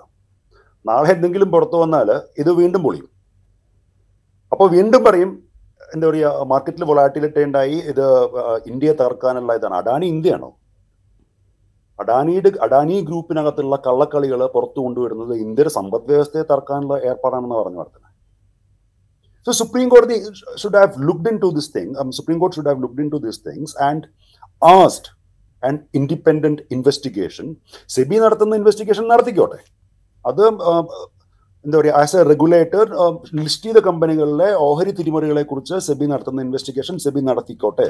നാളെ എന്തെങ്കിലും പുറത്തു വന്നാൽ ഇത് വീണ്ടും പൊളിയും. അപ്പോൾ വീണ്ടും പറയും എന്താ പറയുക മാർക്കറ്റിൽ വൊളാറ്റിലിറ്റി ഉണ്ടായി ഇത് ഇന്ത്യയെ തകർക്കാനുള്ള ഇതാണ് അഡാനി ഇന്ത്യയാണോ? അഡാനിയുടെ അഡാനി ഗ്രൂപ്പിനകത്തുള്ള കള്ളക്കളികൾ പുറത്തു കൊണ്ടുവരുന്നത് ഇന്ത്യയുടെ സമ്പദ് വ്യവസ്ഥയെ തകർക്കാനുള്ള ഏർപ്പാടാണെന്ന് പറഞ്ഞു നടത്തുന്നത് So Supreme Court should have looked into this thing. Um, Supreme Court should have looked into these things and asked an independent investigation. SEBI നടത്തുന്ന ഇൻവെസ്റ്റിഗേഷൻ നടത്തിക്കോട്ടെ അത് um, എന്താ പറയുക ആസ് എ റെഗുലേറ്റർ ലിസ്റ്റ് ചെയ്ത കമ്പനികളിലെ ഓഹരി തിരിമറികളെ കുറിച്ച് സെബി നടത്തുന്ന investigation SEBI നടത്തിക്കോട്ടെ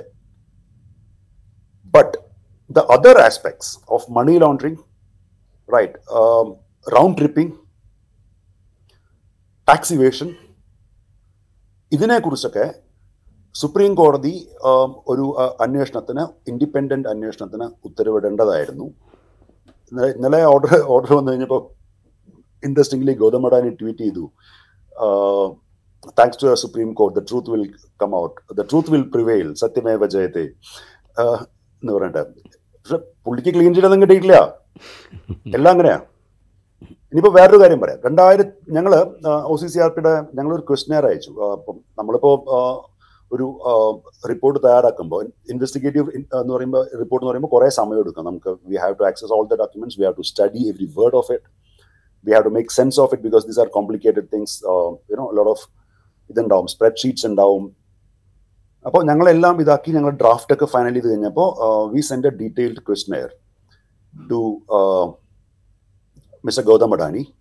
but the other aspects of money laundering right round tripping tax evasion ഇതിനെക്കുറിച്ചൊക്കെ supreme കോടതി ഒരു അന്വേഷണത്തിന് ഇൻഡിപെൻഡന്റ് അന്വേഷണത്തിന് ഉത്തരവിടേണ്ടതായിരുന്നു. ഇന്നലെ- ഓർഡർ ഓർഡർ വന്നു കഴിഞ്ഞപ്പോൾ ഇൻട്രസ്റ്റിംഗ്ലി ഗൗതം അഡാനി ട്വീറ്റ് ചെയ്തു. Thanks to supreme court the truth will come out the truth will prevail സത്യമേവ ജയത്തെ. എന്ന് പറഞ്ഞിട്ട്. പക്ഷെ പുള്ളിക്ക് ക്ലീൻ ചെയ്തൊന്നും കിട്ടിയിട്ടില്ല. എല്ലാം അങ്ങനെയാ. ഇനിയിപ്പോ വേറൊരു കാര്യം പറയാം. രണ്ടായിരത്തി ഞങ്ങൾ ഒ സി സി ആർ പിയുടെ ഞങ്ങളൊരു ക്വസ്റ്റനെയർ അയച്ചു. അപ്പം നമ്മളിപ്പോൾ ഒരു റിപ്പോർട്ട് തയ്യാറാക്കുമ്പോൾ ഇൻവെസ്റ്റിഗേറ്റീവ് എന്ന് പറയുമ്പോൾ റിപ്പോർട്ട് എന്ന് പറയുമ്പോൾ കുറേ സമയം എടുക്കും. നമുക്ക് we have to access all the documents we have to study every word of it we have to make sense of it because these are complicated things you know lot of ഇതുണ്ടാവും. Spreadsheets ഉണ്ടാവും. അപ്പോൾ ഞങ്ങളെല്ലാം ഇതാക്കി ഞങ്ങൾ draft ഒക്കെ final ചെയ്ത് കഴിഞ്ഞപ്പോൾ we send a detailed questionnaire to Mr. Gautam Adani.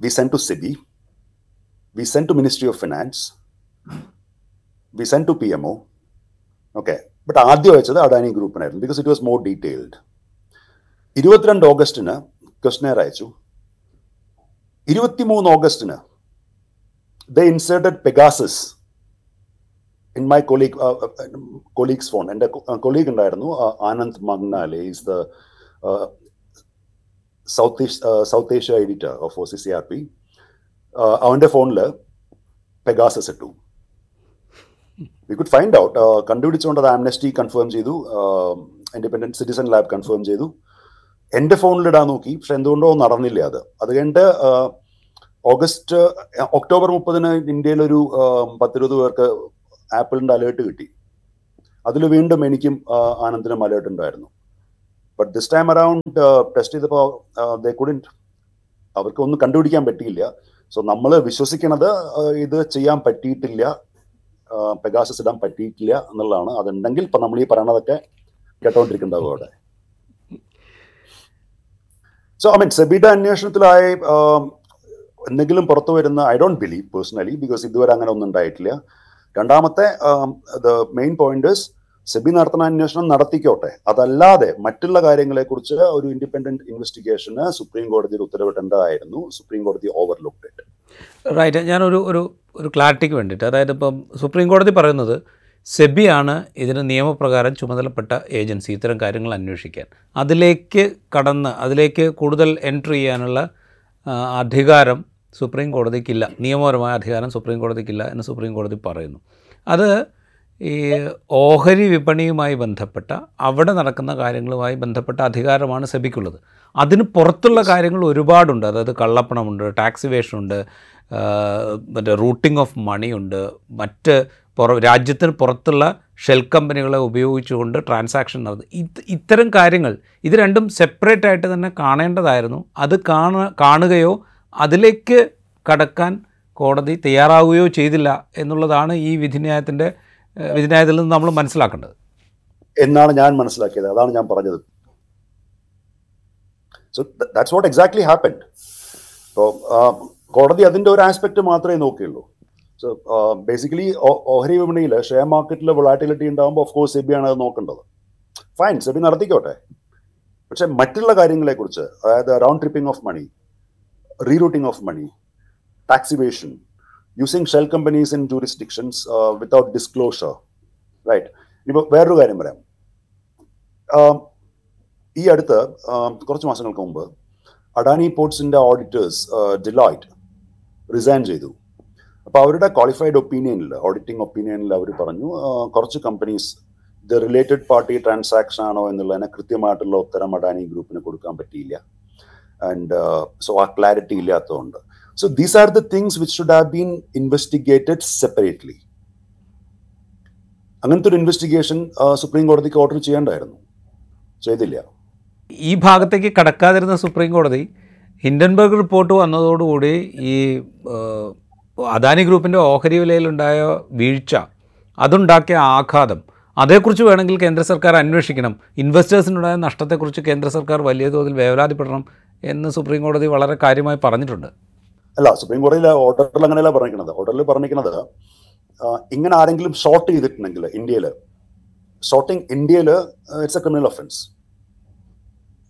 We sent to SIBI. We sent to Ministry of Finance. We sent to PMO. Okay. But ആദ്യം അയച്ചത് Adani ഗ്രൂപ്പിനായിരുന്നു because it was more detailed ഇരുപത്തിരണ്ട് ഓഗസ്റ്റിന് questionnaire അയച്ചു ഇരുപത്തിമൂന്ന് ഓഗസ്റ്റിന് the inserted Pegasus in my colleague colleagues phone എന്റെ colleague ഉണ്ടായിരുന്നു uh, Anand Mangnale is the south south Asia editor of O C C R P അവന്റെ ഫോണിൽ പെഗാസസ് ഇട്ടു. We could find out കണ്ടുപിടിച്ചുകൊണ്ട് അത് ആംനസ്റ്റി കൺഫേം ചെയ്തു independent citizen lab confirm ചെയ്തു. എന്റെ ഫോണിലിടാൻ നോക്കി പക്ഷെ എന്തുകൊണ്ടോ നടന്നില്ല അത്. അത് കഴിഞ്ഞിട്ട് uh, ഓഗസ്റ്റ് uh, ഒക്ടോബർ മുപ്പതിന് ഇന്ത്യയിലൊരു uh, പത്തിരുപത് പേർക്ക് ആപ്പിളിന്റെ അലേർട്ട് കിട്ടി. അതിൽ വീണ്ടും എനിക്കും uh, ആനന്ദിനും അലേർട്ട് ഉണ്ടായിരുന്നു. But this time around test ചെയ്തപ്പോൾ ദേ കുഡിന്റ് അവർക്ക് ഒന്നും കണ്ടുപിടിക്കാൻ പറ്റിയില്ല. സോ നമ്മൾ വിശ്വസിക്കണത് uh, ഇത് ചെയ്യാൻ പറ്റിയിട്ടില്ല. പെഗാസസ് ഇടാൻ പറ്റിയിട്ടില്ല എന്നുള്ളതാണ്. അതുണ്ടെങ്കിൽ ഇപ്പം നമ്മൾ ഈ പറയണതൊക്കെ കേട്ടോണ്ടിരിക്കുന്നുണ്ടാവും അവിടെ. സോ ഐ മീൻ സെബിയുടെ അന്വേഷണത്തിലായി um, എന്തെങ്കിലും പുറത്തു വരുന്ന I don't believe personally because ഇതുവരെ അങ്ങനെ ഒന്നും ഉണ്ടായിട്ടില്ല. രണ്ടാമത്തെ ദ മെയിൻ പോയിന്റ് സെബി നടത്തുന്ന അന്വേഷണം നടത്തിക്കോട്ടെ. അതല്ലാതെ മറ്റുള്ള കാര്യങ്ങളെക്കുറിച്ച് ഒരു ഇൻഡിപെൻഡന്റ് ഇൻവെസ്റ്റിഗേഷന് സുപ്രീം കോടതിയിൽ ഉത്തരവിടേണ്ടതായിരുന്നു. സുപ്രീം കോടതി ഓവർലുക്ഡ് ഇറ്റ് റൈറ്റ് ഞാനൊരു ഒരു ഒരു ക്ലാരിറ്റിക്ക് വേണ്ടിയിട്ട് അതായത് ഇപ്പം സുപ്രീം കോടതി പറയുന്നത് സെബിയാണ് ഇതിന് നിയമപ്രകാരം ചുമതലപ്പെട്ട ഏജൻസി ഇത്തരം കാര്യങ്ങൾ അന്വേഷിക്കാൻ. അതിലേക്ക് കടന്ന് അതിലേക്ക് കൂടുതൽ എൻട്രി ചെയ്യാനുള്ള അധികാരം സുപ്രീം കോടതിക്കില്ല. നിയമപരമായ അധികാരം സുപ്രീം കോടതിക്കില്ല എന്ന് സുപ്രീം കോടതി പറയുന്നു. അത് ഈ ഓഹരി വിപണിയുമായി ബന്ധപ്പെട്ട അവിടെ നടക്കുന്ന കാര്യങ്ങളുമായി ബന്ധപ്പെട്ട അധികാരമാണ് സെബിക്കുള്ളത്. അതിന് പുറത്തുള്ള കാര്യങ്ങൾ ഒരുപാടുണ്ട്. അതായത് കള്ളപ്പണമുണ്ട് ടാക്സ് ആ, മറ്റേ റൂട്ടിംഗ് ഓഫ് മണി ഉണ്ട് മറ്റ് പുറ രാജ്യത്തിന് പുറത്തുള്ള ഷെൽ കമ്പനികളെ ഉപയോഗിച്ചുകൊണ്ട് ട്രാൻസാക്ഷൻ നടത്തും ഇത് ഇത്തരം കാര്യങ്ങൾ ഇത് രണ്ടും സെപ്പറേറ്റ് ആയിട്ട് തന്നെ കാണേണ്ടതായിരുന്നു. അത് കാണ കാണുകയോ അതിലേക്ക് കടക്കാൻ കോടതി തയ്യാറാവുകയോ ചെയ്തില്ല എന്നുള്ളതാണ് ഈ വിധിന്യായത്തിന്റെ വിധിന്യായത്തിൽ നിന്ന് നമ്മൾ മനസ്സിലാക്കേണ്ടത്. എന്നാണ് ഞാൻ മനസ്സിലാക്കിയത്. അതാണ് ഞാൻ പറഞ്ഞത്. So that's what exactly happened ഇപ്പോൾ കോടതി അതിന്റെ ഒരു ആസ്പെക്റ്റ് മാത്രമേ നോക്കിയുള്ളൂ. സോ ബേസിക്കലി ഓഹരി വിപണിയിൽ ഷെയർ മാർക്കറ്റിൽ വൊളാറ്റിലിറ്റി ഉണ്ടാകുമ്പോൾ ഓഫ് കോഴ്സ് സെബി ആണ് അത് നോക്കേണ്ടത്. ഫൈൻ സെബി നടത്തിക്കോട്ടെ. പക്ഷേ മറ്റുള്ള കാര്യങ്ങളെക്കുറിച്ച് അതായത് round tripping of money rerouting of money tax evasion using shell companies in jurisdictions without disclosure right ഇപ്പോൾ വേറൊരു കാര്യം പറയാം. ഈ അടുത്ത് കുറച്ച് മാസങ്ങൾക്ക് മുമ്പ് അഡാനി പോർട്സിന്റെ ഓഡിറ്റേഴ്സ് ഡിലോയിറ്റ് റിസൈൻ ചെയ്തു. അപ്പോൾ അവരുടെ ക്വാളിഫൈഡ് ഒപ്പീനിയനിൽ ഓഡിറ്റിംഗ് ഒപ്പീനിയനിൽ അവർ പറഞ്ഞു കുറച്ച് കമ്പനീസ് ഇത് റിലേറ്റഡ് പാർട്ടി ട്രാൻസാക്ഷൻ ആണോ എന്നുള്ളതിനെ കൃത്യമായിട്ടുള്ള ഉത്തരം അഡാനി ഗ്രൂപ്പിന് കൊടുക്കാൻ പറ്റിയില്ല. ആൻഡ് സോ ആ ക്ലാരിറ്റി ഇല്ലാത്തതുകൊണ്ട്. So these are the things which should have been investigated separately. അങ്ങനത്തെ ഒരു ഇൻവെസ്റ്റിഗേഷൻ സുപ്രീം കോടതിക്ക് ഓർഡർ ചെയ്യേണ്ടായിരുന്നു. ചെയ്തില്ല. ഈ ഭാഗത്തേക്ക് കടക്കാതിരുന്ന സുപ്രീം കോടതി ഹിൻഡൻബർഗ് റിപ്പോർട്ട് വന്നതോടുകൂടി ഈ അദാനി ഗ്രൂപ്പിന്റെ ഓഹരി വിലയിലുണ്ടായ വീഴ്ച അതുണ്ടാക്കിയ ആഘാതം അതേക്കുറിച്ച് വേണമെങ്കിൽ കേന്ദ്ര സർക്കാർ അന്വേഷിക്കണം. ഇൻവെസ്റ്റേഴ്സിനുണ്ടായ നഷ്ടത്തെക്കുറിച്ച് കേന്ദ്ര സർക്കാർ വലിയ തോതിൽ വേവലാതിപ്പെടണം എന്ന് സുപ്രീം കോടതി വളരെ കാര്യമായി പറഞ്ഞിട്ടുണ്ട്. അല്ല സുപ്രീം കോടതിയിലെ ഓർഡറിൽ അങ്ങനെയല്ല പറഞ്ഞിരിക്കുന്നത്. ഓർഡറിൽ പറഞ്ഞിരിക്കുന്നത് ഇങ്ങനെ ആരെങ്കിലും ഷോർട്ട് ചെയ്തിട്ടുണ്ടെങ്കിൽ ഇന്ത്യയിൽ ഷോർട്ടിങ് ഇന്ത്യയിൽ ഇറ്റ്സ് എ ക്രിമിനൽ ഒഫൻസ്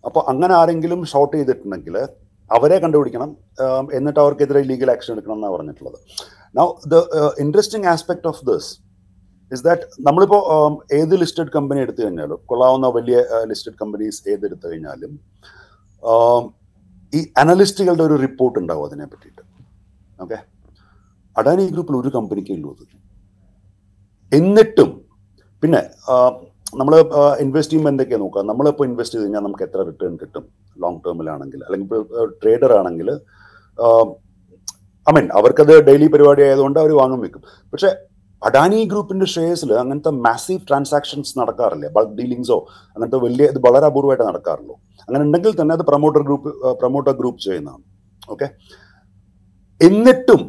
അപ്പോൾ അങ്ങനെ ആരെങ്കിലും ഷോർട്ട് ചെയ്തിട്ടുണ്ടെങ്കിൽ അവരെ കണ്ടുപിടിക്കണം എന്നിട്ട് അവർക്കെതിരെ ലീഗൽ ആക്ഷൻ എടുക്കണം എന്നാണ് പറഞ്ഞിട്ടുള്ളത്. Now the interesting aspect of this is that നമ്മളിപ്പോൾ ഏത് ലിസ്റ്റഡ് കമ്പനി എടുത്തു കഴിഞ്ഞാലും കൊള്ളാവുന്ന വലിയ ലിസ്റ്റഡ് കമ്പനീസ് ഏതെടുത്തു കഴിഞ്ഞാലും ഈ അനലിസ്റ്റുകളുടെ ഒരു റിപ്പോർട്ട് ഉണ്ടാവും അതിനെ പറ്റിയിട്ട്. ഓക്കെ അഡാനി ഗ്രൂപ്പിൽ ഒരു കമ്പനിക്കേ ഉള്ളൂ അത്. എന്നിട്ടും പിന്നെ നമ്മൾ ഇൻവെസ്റ്റ് ചെയ്യുമ്പോൾ എന്തൊക്കെയാണ് നോക്കുക? നമ്മളിപ്പോൾ ഇൻവെസ്റ്റ് ചെയ്ത് കഴിഞ്ഞാൽ നമുക്ക് എത്ര റിട്ടേൺ കിട്ടും? ലോങ് ടേമിലാണെങ്കിൽ അല്ലെങ്കിൽ ട്രേഡർ ആണെങ്കിൽ ഐ മീൻ അവർക്കത് ഡെയിലി പരിപാടി ആയതുകൊണ്ട് അവർ വാങ്ങും വെക്കും. പക്ഷെ അഡാനി ഗ്രൂപ്പിന്റെ ഷെയർസിൽ അങ്ങനത്തെ മാസീവ് ട്രാൻസാക്ഷൻസ് നടക്കാറില്ല? ബൾക്ക് ഡീലിങ്സോ അങ്ങനത്തെ വലിയ ഇത് വളരെ അപൂർവമായിട്ട് നടക്കാറുള്ളൂ. അങ്ങനെ ഉണ്ടെങ്കിൽ തന്നെ അത് പ്രൊമോട്ടർ ഗ്രൂപ്പ് പ്രൊമോട്ടർ ഗ്രൂപ്പ് ചെയ്യുന്നതാണ്. ഓക്കെ എന്നിട്ടും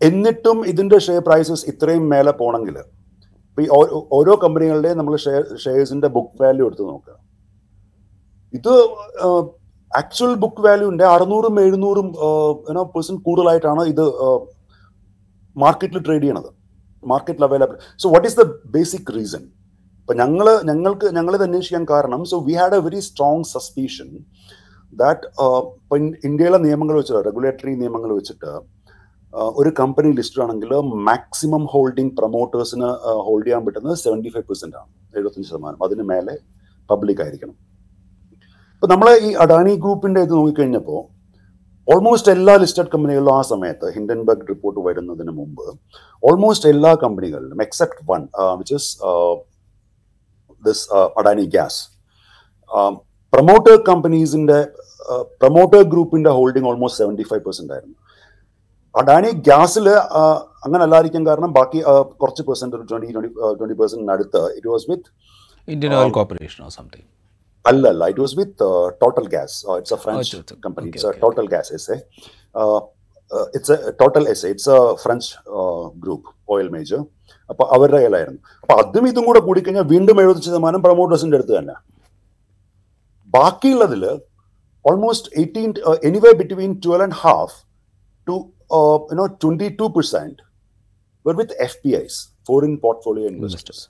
എന്നിട്ടും ഇതിന്റെ ഷെയർ പ്രൈസസ് ഇത്രയും മേലെ പോണെങ്കിൽ ഇപ്പൊ ഈ ഓരോ കമ്പനികളുടെയും നമ്മൾ ഷെയർ ഷെയർസിന്റെ ബുക്ക് വാല്യൂ എടുത്ത് നോക്കുക. ഇത് ആക്ച്വൽ ബുക്ക് വാല്യൂവിന്റെ അറുന്നൂറും എഴുന്നൂറും പേഴ്സൺ കൂടുതലായിട്ടാണ് ഇത് മാർക്കറ്റിൽ ട്രേഡ് ചെയ്യണത്. മാർക്കറ്റിൽ available so what is the basic reason ഇപ്പം ഞങ്ങൾ ഞങ്ങൾക്ക് ഞങ്ങൾ ഇത് അന്വേഷിക്കാൻ കാരണം so we had a very strong suspicion that ഇപ്പൊ ഇന്ത്യയിലെ നിയമങ്ങൾ വെച്ചിട്ട് റെഗുലേറ്ററി നിയമങ്ങൾ വെച്ചിട്ട് uh, ഒരു കമ്പനി ലിസ്റ്റഡ് ആണെങ്കിൽ മാക്സിമം ഹോൾഡിംഗ് പ്രൊമോട്ടേഴ്സിന് ഹോൾഡ് ചെയ്യാൻ പറ്റുന്നത് സെവന്റി ഫൈവ് പെർസെന്റ് ആണ് എഴുപത്തഞ്ച് ശതമാനം. അതിന് മേലെ പബ്ലിക് ആയിരിക്കണം. ഇപ്പം നമ്മൾ ഈ അഡാനി ഗ്രൂപ്പിന്റെ ഇത് നോക്കിക്കഴിഞ്ഞപ്പോൾ ഓൾമോസ്റ്റ് എല്ലാ ലിസ്റ്റഡ് കമ്പനികളിലും ആ സമയത്ത് ഹിൻഡൻബർഗ് റിപ്പോർട്ട് വരുന്നതിന് മുമ്പ് ഓൾമോസ്റ്റ് എല്ലാ കമ്പനികളിലും except one which is this Adani gas promoter കമ്പനീസിന്റെ promoter ഗ്രൂപ്പിന്റെ holding almost seventy five percent ആയിരുന്നു. അഡാനി ഗ്യാസിൽ അങ്ങനെ അല്ലായിരിക്കും കാരണം ബാക്കി ആ, കുറച്ച് പെർസെന്റ് ഒരു ട്വന്റി ട്വന്റി പെർസെന്റിന് അടുത്ത് it was with Indian oil corporation or something അല്ല അല്ല it was with Total gas it's a French Oh, it's a- company okay, it's okay. Total gas S A it's a Total S A it's a French group oil major അപ്പൊ അവരുടെ കയ്യിലായിരുന്നു. അപ്പൊ അതും ഇതും കൂടെ കൂടിക്കഴിഞ്ഞാൽ വീണ്ടും എഴുപത് ശതമാനം പ്രൊമോട്ടേഴ്സിന്റെ അടുത്ത് തന്നെ. ബാക്കിയുള്ളതിൽ almost eighteen anyway between twelve and half to you know twenty two percent with F P I's foreign portfolio investors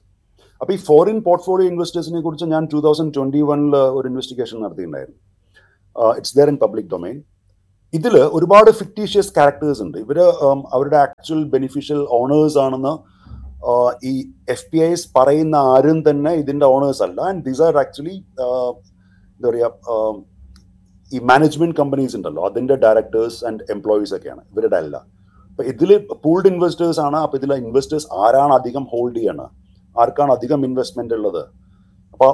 അപ്പൊ ഈ ഫോറിൻ പോർട്ട്ഫോളിയോ ഇൻവെസ്റ്റേഴ്സിനെ കുറിച്ച് ഞാൻ ടൂ തൗസൻഡ് ട്വന്റി വണ്ണിൽ ഒരു investigation നടത്തിയിട്ടുണ്ടായിരുന്നു. It's there in public domain ഇതിൽ ഒരുപാട് fictitious characters ഉണ്ട്. ഇവർ അവരുടെ ആക്ച്വൽ ബെനിഫിഷ്യൽ ഓണേഴ്സ് ആണെന്ന് ഈ എഫ് പി ഐസ് പറയുന്ന ആരും തന്നെ ഇതിന്റെ ഓണേഴ്സ് അല്ല. ആൻഡ് ദീസ് ആർ ആക്ച്വലി എന്താ പറയാ um, ഈ മാനേജ്മെന്റ് കമ്പനീസ് ഉണ്ടല്ലോ. അതിന്റെ ഡയറക്ടേഴ്സ് ആൻഡ് എംപ്ലോയീസ് ഒക്കെയാണ്. ഇവരുടെ അല്ല. അപ്പൊ ഇതിൽ പൂൾഡ് ഇൻവെസ്റ്റേഴ്സ് ആണ്. അപ്പൊ ഇതിലെ ഇൻവെസ്റ്റേഴ്സ് ആരാണ് അധികം ഹോൾഡ് ചെയ്യണത്? ആർക്കാണ് അധികം ഇൻവെസ്റ്റ്മെന്റ് ഉള്ളത്? അപ്പൊ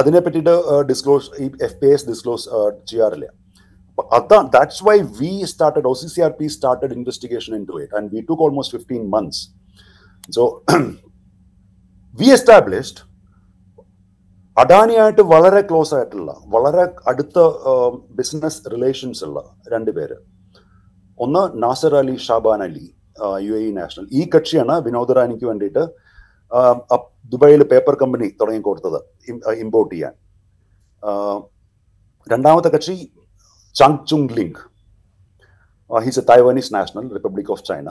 അതിനെ പറ്റിയിട്ട് ഡിസ്ക്ലോസ് ഈ എഫ് പി എസ് ഡിസ്ക്ലോസ് ചെയ്യാറില്ല. അപ്പൊ അതാണ് that's why we started O C C R P started investigation in to it and we took almost fifteen months so we established അഡാനിയായിട്ട് വളരെ ക്ലോസ് ആയിട്ടുള്ള വളരെ അടുത്ത ബിസിനസ് റിലേഷൻസ് ഉള്ള രണ്ടുപേര് ഒന്ന് Nasser Ali Shaban Ali. U A E national. ഈ കക്ഷിയാണ് വിനോദ് റാനിക്ക് വേണ്ടിയിട്ട് ദുബായിൽ പേപ്പർ കമ്പനി തുടങ്ങി കൊടുത്തത് ഇമ്പോർട്ട് ചെയ്യാൻ. രണ്ടാമത്തെ കക്ഷി Chang Chung Ling he's a Taiwanese national republic of China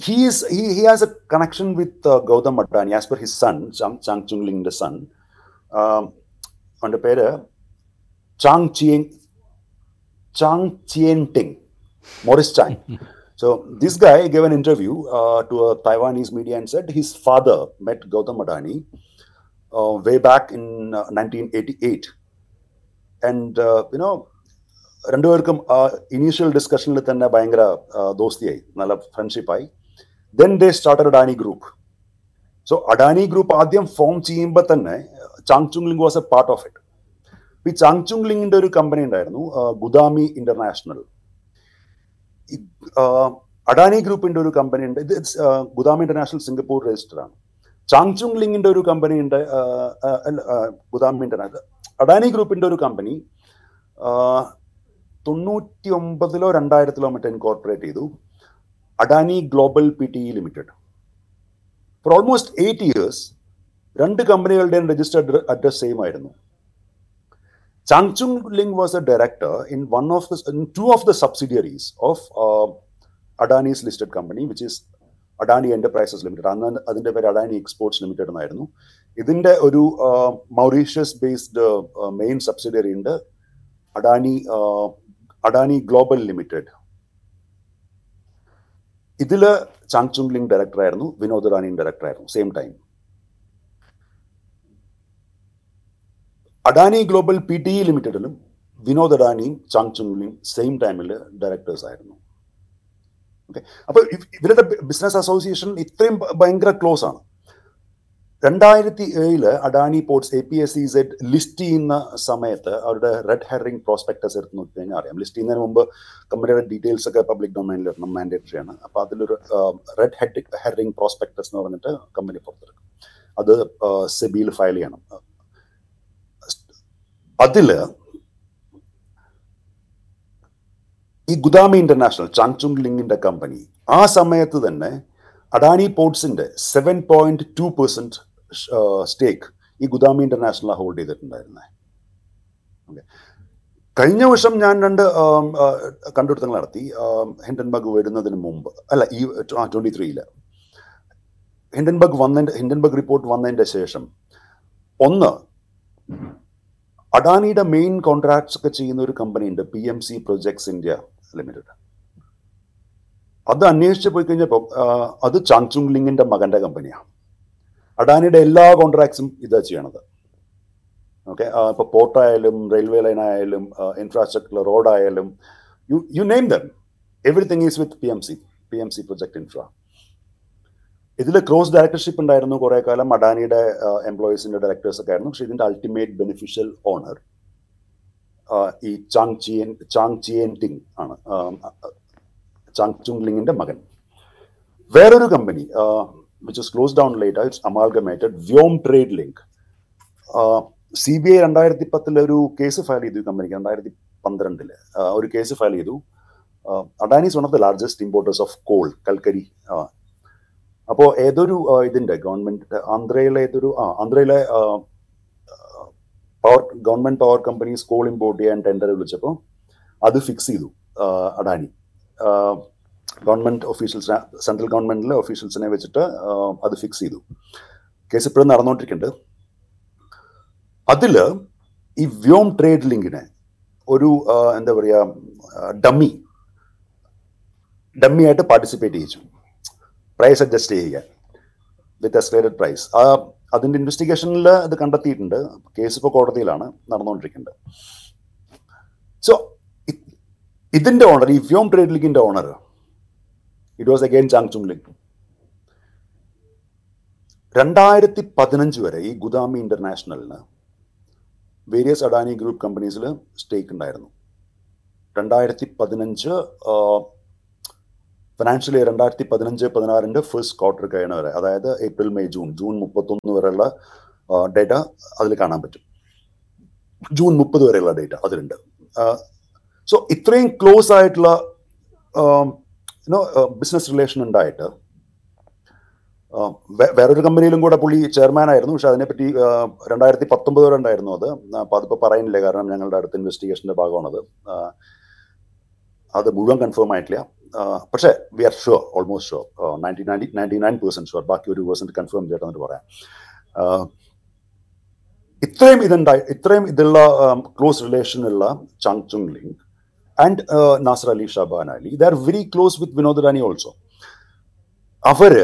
he a connection with uh, Gautam Adani as per his son Chang, Chang Chung Ling the son. um, അവന്റെ പേര് Chang Chien Chang Chien Ting Morris Chang *laughs* so this guy gave an interview uh, to a Taiwanese media and said his father met Gautam Adani uh, way back in uh, 1988 and uh, you know രണ്ടുപേർക്കും initial ഡിസ്കഷനിൽ തന്നെ ഭയങ്കര ആ, ദോസ്തിയായി നല്ല ഫ്രണ്ട്ഷിപ്പായി then they started Adani group so Adani group ആദ്യം form ചെയ്യുമ്പോൾ തന്നെ Chang Chung Ling was a part of it ഈ ചാങ് ചുങ് ലിങ്ങിന്റെ ഒരു കമ്പനി ഉണ്ടായിരുന്നു ആ, ഗുദാമി ഇന്റർനാഷണൽ ഈ, ആ, അഡാനി ഗ്രൂപ്പിന്റെ ഒരു കമ്പനി ഉണ്ട്. ഇത് ഗുദാം ഇന്റർനാഷണൽ സിംഗപ്പൂർ രജിസ്റ്റർ ആണ്. ചാങ്ചുങ് ലിങ്ങിന്റെ ഒരു കമ്പനി ഉണ്ട് ഗുദാം ഇന്റർനാഷണൽ അഡാനി ഗ്രൂപ്പിന്റെ ഒരു കമ്പനി തൊണ്ണൂറ്റി ഒമ്പതിലോ രണ്ടായിരത്തിലോ മറ്റോ ഇൻകോർപ്പറേറ്റ് ചെയ്തു Adani global P T E limited. For almost eight years രണ്ട് കമ്പനികളുടെയും രജിസ്റ്റർഡ് അഡ്രസ് സെയിം ആയിരുന്നു. Chang Chung was a director in one of the in two of the subsidiaries of uh, Adani's listed company, which is Adani enterprises limited അന്ന് അതിന്റെ പേര് Adani exports limited എന്നായിരുന്നു. ഇതിന്റെ ഒരു Mauritius based main subsidiary ഉണ്ട് Adani Adani Global Limited ഇതിൽ ചാങ്ചുങ് Ling director ആയിരുന്നു Vinod Rani director ആയിരുന്നു same time Adani global P T E ലിമിറ്റഡിലും Vinod അഡാനിയും ചാങ് ചുങ്ങിലും സെയിം ടൈമിൽ ഡയറക്ടേഴ്സ് ആയിരുന്നു. ഓക്കെ അപ്പോൾ ഇവരുടെ ബിസിനസ് അസോസിയേഷൻ ഇത്രയും ഭയങ്കര ക്ലോസ് ആണ്. രണ്ടായിരത്തി ഏഴിൽ Adani ports A P S C Z list ചെയ്യുന്ന സമയത്ത് അവരുടെ റെഡ് ഹെറിംഗ് പ്രോസ്പെക്ടസ് എടുത്ത് നോക്കി കഴിഞ്ഞാൽ അറിയാം. ലിസ്റ്റ് ചെയ്യുന്നതിന് മുമ്പ് കമ്പനിയുടെ ഡീറ്റെയിൽസ് ഒക്കെ പബ്ലിക് ഡൊമൈനിൽ ഇടണം മാൻഡേറ്ററി ആണ്. അപ്പോൾ അതിലൊരു റെഡ് ഹെഡ് ഹെറിംഗ് പ്രോസ്പെക്ടസ് എന്ന് പറഞ്ഞിട്ട് കമ്പനി പുറത്തെടുക്കും അത് സെബിയിൽ ഫയൽ ചെയ്യണം. അതിൽ ഈ ഗുദാമി ഇന്റർനാഷണൽ ചാങ്ചുങ് ലിങ്ങിന്റെ കമ്പനി ആ സമയത്ത് തന്നെ Adani പോർട്സിന്റെ seven point two percent stake ഈ ഗുദാമി ഇന്റർനാഷണൽ ഹോൾഡ് ചെയ്തിട്ടുണ്ടായിരുന്നെ. കഴിഞ്ഞ വർഷം ഞാൻ രണ്ട് കണ്ടുപിടുത്തങ്ങൾ നടത്തി. ഹിൻഡൻബർഗ് വരുന്നതിന് മുമ്പ് അല്ല ഈ ട്വന്റി ത്രീയിൽ ഹിൻഡൻബർഗ് വന്നതിന്റെ ഹിൻഡൻബർഗ് റിപ്പോർട്ട് വന്നതിന്റെ ശേഷം ഒന്ന് അഡാനിയുടെ മെയിൻ കോൺട്രാക്ട്സ് ഒക്കെ ചെയ്യുന്ന ഒരു കമ്പനി ഉണ്ട് P M C projects India limited അത് അന്വേഷിച്ച് പോയി കഴിഞ്ഞപ്പോൾ അത് ചാങ്ചുങ് ലിങ്ങിന്റെ മകന്റെ കമ്പനിയാണ് അഡാനിയുടെ എല്ലാ കോൺട്രാക്ട്സും ഇതാ ചെയ്യണത്. ഓക്കെ ഇപ്പോൾ പോർട്ടായാലും റെയിൽവേ ലൈൻ ആയാലും infrastructure റോഡായാലും you you name them everything is with P M C P M C project infra ഇതിൽ ക്രോസ് ഡയറക്ടർഷിപ്പ് ഉണ്ടായിരുന്നു കുറേ കാലം അഡാനിയുടെ എംപ്ലോയീസിന്റെ ഡയറക്ടേഴ്സ് ഒക്കെ ആയിരുന്നു. പക്ഷേ ഇതിന്റെ അൾട്ടിമേറ്റ് ബെനിഫിഷ്യൽ ഓണർ ഈ Chang Chien Chang Chien Ting ആണ്. ചാങ് ചുങ് ലിങ്ങിന്റെ മകൻ. വേറൊരു company which is close down late it's amalgamated Vyom trade link C B I രണ്ടായിരത്തി പത്തിൽ ഒരു കേസ് ഫയൽ ചെയ്തു ഈ കമ്പനിക്ക് രണ്ടായിരത്തി പന്ത്രണ്ടിൽ ഒരു കേസ് ഫയൽ ചെയ്തു. Adani is one of the largest importers of coal കൽക്കരി അപ്പോൾ ഏതൊരു ഇതിന്റെ ഗവൺമെന്റ് ആന്ധ്രയിലെ ഏതൊരു ആ ആന്ധ്രയിലെ power government power companies coal import ചെയ്യാൻ ടെൻഡർ വിളിച്ചപ്പോൾ അത് ഫിക്സ് ചെയ്തു അഡാനി. ഗവൺമെന്റ് ഒഫീഷ്യൽസിനെ സെൻട്രൽ ഗവൺമെന്റിലെ ഓഫീഷ്യൽസിനെ വെച്ചിട്ട് അത് ഫിക്സ് ചെയ്തു. കേസ് ഇപ്പോഴും നടന്നുകൊണ്ടിരിക്കുന്നുണ്ട് അതിൽ ഈ വ്യോം ട്രേഡ് ലിങ്കിനെ ഒരു എന്താ പറയുക ഡമ്മി ഡമ്മി ആയിട്ട് പാർട്ടിസിപ്പേറ്റ് ചെയ്യിച്ചു. പ്രൈസ് അഡ്ജസ്റ്റ് ചെയ്യുക. വിത്ത് എസ്കലേറ്റഡ് പ്രൈസ് ആ അതിന്റെ ഇൻവെസ്റ്റിഗേഷനിൽ അത് കണ്ടെത്തിയിട്ടുണ്ട്. കേസ് ഇപ്പോൾ കോടതിയിലാണ് നടന്നുകൊണ്ടിരിക്കുന്നത്. സോ ഇതിന്റെ ഓണർ ഈ വ്യോം ട്രേഡ് ലീഗിന്റെ owner it was again Chang Chung Ling രണ്ടായിരത്തി പതിനഞ്ച് വരെ ഈ ഗുദാമി ഇന്റർനാഷണലിന് വേരിയസ് അഡാനി ഗ്രൂപ്പ് കമ്പനീസിൽ സ്റ്റേക്ക് ഉണ്ടായിരുന്നു. രണ്ടായിരത്തി പതിനഞ്ച് ഫിനാൻഷ്യൽ ഇയർ രണ്ടായിരത്തി പതിനഞ്ച് പതിനാറിന്റെ ഫസ്റ്റ് ക്വാർട്ടർ കഴിയണ അതായത് ഏപ്രിൽ മെയ് ജൂൺ ജൂൺ മുപ്പത്തൊന്ന് വരെയുള്ള ഡേറ്റ അതിൽ കാണാൻ പറ്റും. ജൂൺ മുപ്പത് വരെയുള്ള ഡേറ്റ അതിലുണ്ട്. സോ ഇത്രയും ക്ലോസ് ആയിട്ടുള്ള യുനോ ബിസിനസ് റിലേഷൻ ഉണ്ടായിട്ട് വേറൊരു കമ്പനിയിലും കൂടെ പുള്ളി ചെയർമാൻ ആയിരുന്നു. പക്ഷെ അതിനെപ്പറ്റി രണ്ടായിരത്തി പത്തൊമ്പത് വരെ ഉണ്ടായിരുന്നു അത്. അപ്പോൾ അതിപ്പോൾ പറയുന്നില്ല? കാരണം ഞങ്ങളുടെ അടുത്ത ഇൻവെസ്റ്റിഗേഷന്റെ ഭാഗമാണത്. അത് മുഴുവൻ കൺഫേം ആയിട്ടില്ല. പക്ഷേ we are sure almost sure ninety ninety ninety nine percent sure ബാക്കി ഒരു പെർസെന്റ് കൺഫേം ചെയ്തിട്ടെന്നിട്ട് പറയാം. ഇത്രയും ഇതുണ്ടായി ഇത്രയും ഇതുള്ള close റിലേഷനുള്ള Chang Chung Ling and Nasser Ali Shaban Ali they are very close with Vinod Rani also our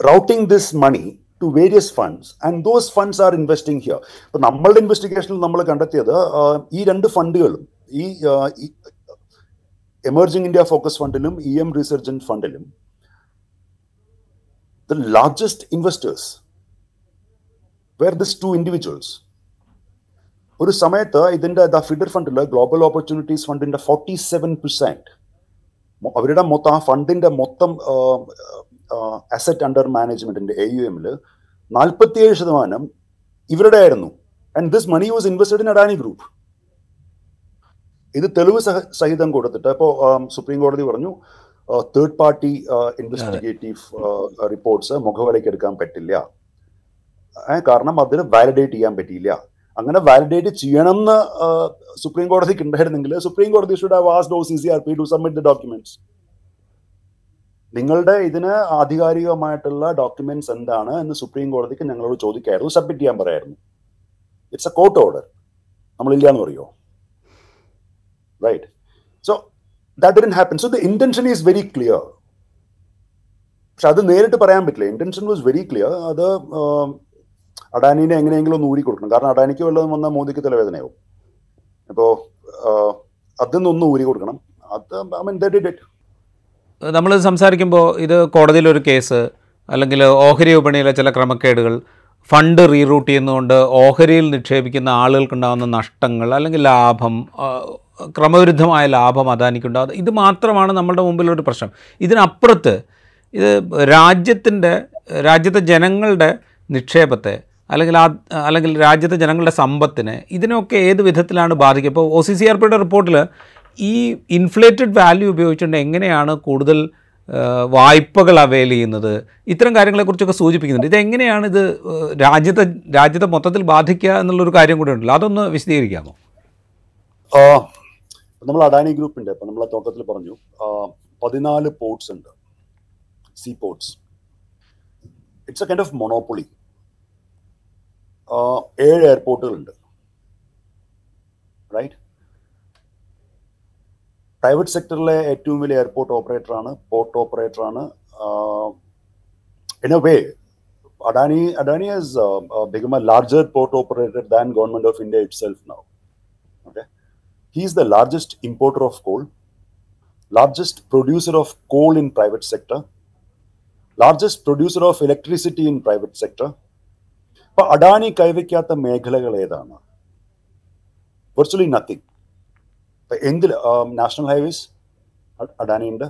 routing this money to various funds and those funds are investing here ഇപ്പൊ നമ്മളുടെ ഇൻവെസ്റ്റിഗേഷനിൽ നമ്മൾ കണ്ടെത്തിയത് ഈ രണ്ട് ഫണ്ടുകളും ഈ എമർജിംഗ് ഇന്ത്യ ഫോക്കസ് ഫണ്ടിലും E M റിസർജൻ ഫണ്ടിലും the largest investors were this two individuals ഒരു സമയത്ത് ഇതിന്റെ ദ ഫിഡർ ഫണ്ടിൽ ഗ്ലോബൽ ഓപ്പർച്യൂണിറ്റീസ് ഫണ്ടിന്റെ ഫോർട്ടി സെവൻ പെർസെന്റ് അവരുടെ മൊത്തം ആ ഫണ്ടിന്റെ മൊത്തം അസറ്റ് അണ്ടർ മാനേജ്മെന്റിന്റെ എ യു എമ്മിൽ നാൽപ്പത്തിയേഴ് ശതമാനം ഇവരുടെ ആയിരുന്നു and this money was invested in Adani group ഇത് തെളിവ് സഹ- സഹിതം കൊടുത്തിട്ട് ഇപ്പോൾ സുപ്രീം കോടതി പറഞ്ഞു തേർഡ് പാർട്ടി ഇൻവെസ്റ്റിഗേറ്റീവ് റിപ്പോർട്ട്സ് മുഖവിലയ്ക്ക് എടുക്കാൻ പറ്റില്ല. കാരണം അതിന് വാലിഡേറ്റ് ചെയ്യാൻ പറ്റിയില്ല. അങ്ങനെ വാലിഡേറ്റ് ചെയ്യണം എന്ന് സുപ്രീം കോടതിക്ക് ഉണ്ടായിരുന്നെങ്കിൽ സുപ്രീം കോടതി should have asked O C C R P to submit the documents നിങ്ങളുടെ ഇതിന് ആധികാരികമായിട്ടുള്ള ഡോക്യുമെന്റ്സ് എന്താണ് എന്ന് സുപ്രീം കോടതിക്ക് ഞങ്ങളോട് ചോദിക്കായിരുന്നു സബ്മിറ്റ് ചെയ്യാൻ പറയായിരുന്നു. ഇറ്റ്സ് എ കോർട്ട് ഓർഡർ നമ്മളില്ല എന്ന് പറയോ right So that didn't happen. So the intention is very clear. പക്ഷെ അത് നേരിട്ട് പറയാൻ പറ്റില്ല. ഇന്റൻഷൻ വാസ് വെരി ക്ലിയർ അത് അഡാനിനെ എങ്ങനെയെങ്കിലും ഒന്ന് ഊരി കൊടുക്കണം കാരണം അഡാനിക്ക് വല്ലതും വന്നാൽ മോദിക്ക് തലവേദനയാവും. അപ്പോൾ അതിൽ നിന്നൊന്ന് ഊരി കൊടുക്കണം അത് I mean they did it നമ്മൾ സംസാരിക്കുമ്പോൾ ഇത് കോടതിയിലൊരു കേസ് അല്ലെങ്കിൽ ഓഹരി വിപണിയിലെ ചില ക്രമക്കേടുകൾ ഫണ്ട് റീറൂട്ട് ചെയ്യുന്നതുകൊണ്ട് ഓഹരിയിൽ നിക്ഷേപിക്കുന്ന ആളുകൾക്കുണ്ടാകുന്ന നഷ്ടങ്ങൾ അല്ലെങ്കിൽ ലാഭം ക്രമവിരുദ്ധമായ ലാഭം അദാനിക്കുണ്ടാകുന്നത് ഇത് മാത്രമാണ് നമ്മളുടെ മുമ്പിലൊരു പ്രശ്നം. ഇതിനപ്പുറത്ത് ഇത് രാജ്യത്തിന്റെ രാജ്യത്തെ ജനങ്ങളുടെ നിക്ഷേപത്തെ അല്ലെങ്കിൽ ആ അല്ലെങ്കിൽ രാജ്യത്തെ ജനങ്ങളുടെ സമ്പത്തിനെ ഇതിനൊക്കെ ഏത് വിധത്തിലാണ് ബാധിക്കുക? ഇപ്പോൾ ഒ സി സി ആർ പിയുടെ റിപ്പോർട്ടിൽ ഈ ഇൻഫ്ലേറ്റഡ് വാല്യൂ ഉപയോഗിച്ചുകൊണ്ട് എങ്ങനെയാണ് കൂടുതൽ വായ്പകൾ അവെയിൽ ചെയ്യുന്നത്? ഇത്തരം കാര്യങ്ങളെക്കുറിച്ചൊക്കെ സൂചിപ്പിക്കുന്നുണ്ട്. ഇതെങ്ങനെയാണ് ഇത് രാജ്യത്തെ രാജ്യത്തെ മൊത്തത്തിൽ ബാധിക്കുക എന്നുള്ളൊരു കാര്യം കൂടെ ഉണ്ടല്ലോ. അതൊന്ന് വിശദീകരിക്കാമോ? നമ്മൾ അഡാനി ഗ്രൂപ്പിന്റെ ഇപ്പം നമ്മൾ തുടക്കത്തിൽ പറഞ്ഞു പതിനാല് പോർട്സ് ഉണ്ട്. Sea ports it's a kind of monopoly ഏഴ് എയർപോർട്ടുകളുണ്ട് റൈറ്റ് പ്രൈവറ്റ് സെക്ടറിലെ ഏറ്റവും വലിയ എയർപോർട്ട് ഓപ്പറേറ്ററാണ് port ഓപ്പറേറ്ററാണ് in a way Adani Adani has become a larger port operator than government of India itself now he is the largest importer of coal largest producer of coal in private sector largest producer of electricity in private sector. അപ്പൊ അഡാനി കൈവയ്ക്കാത്ത മേഖലകൾ ഏതാണ്? Virtually nothing എന്തിൽ national highways Adani ഉണ്ട്.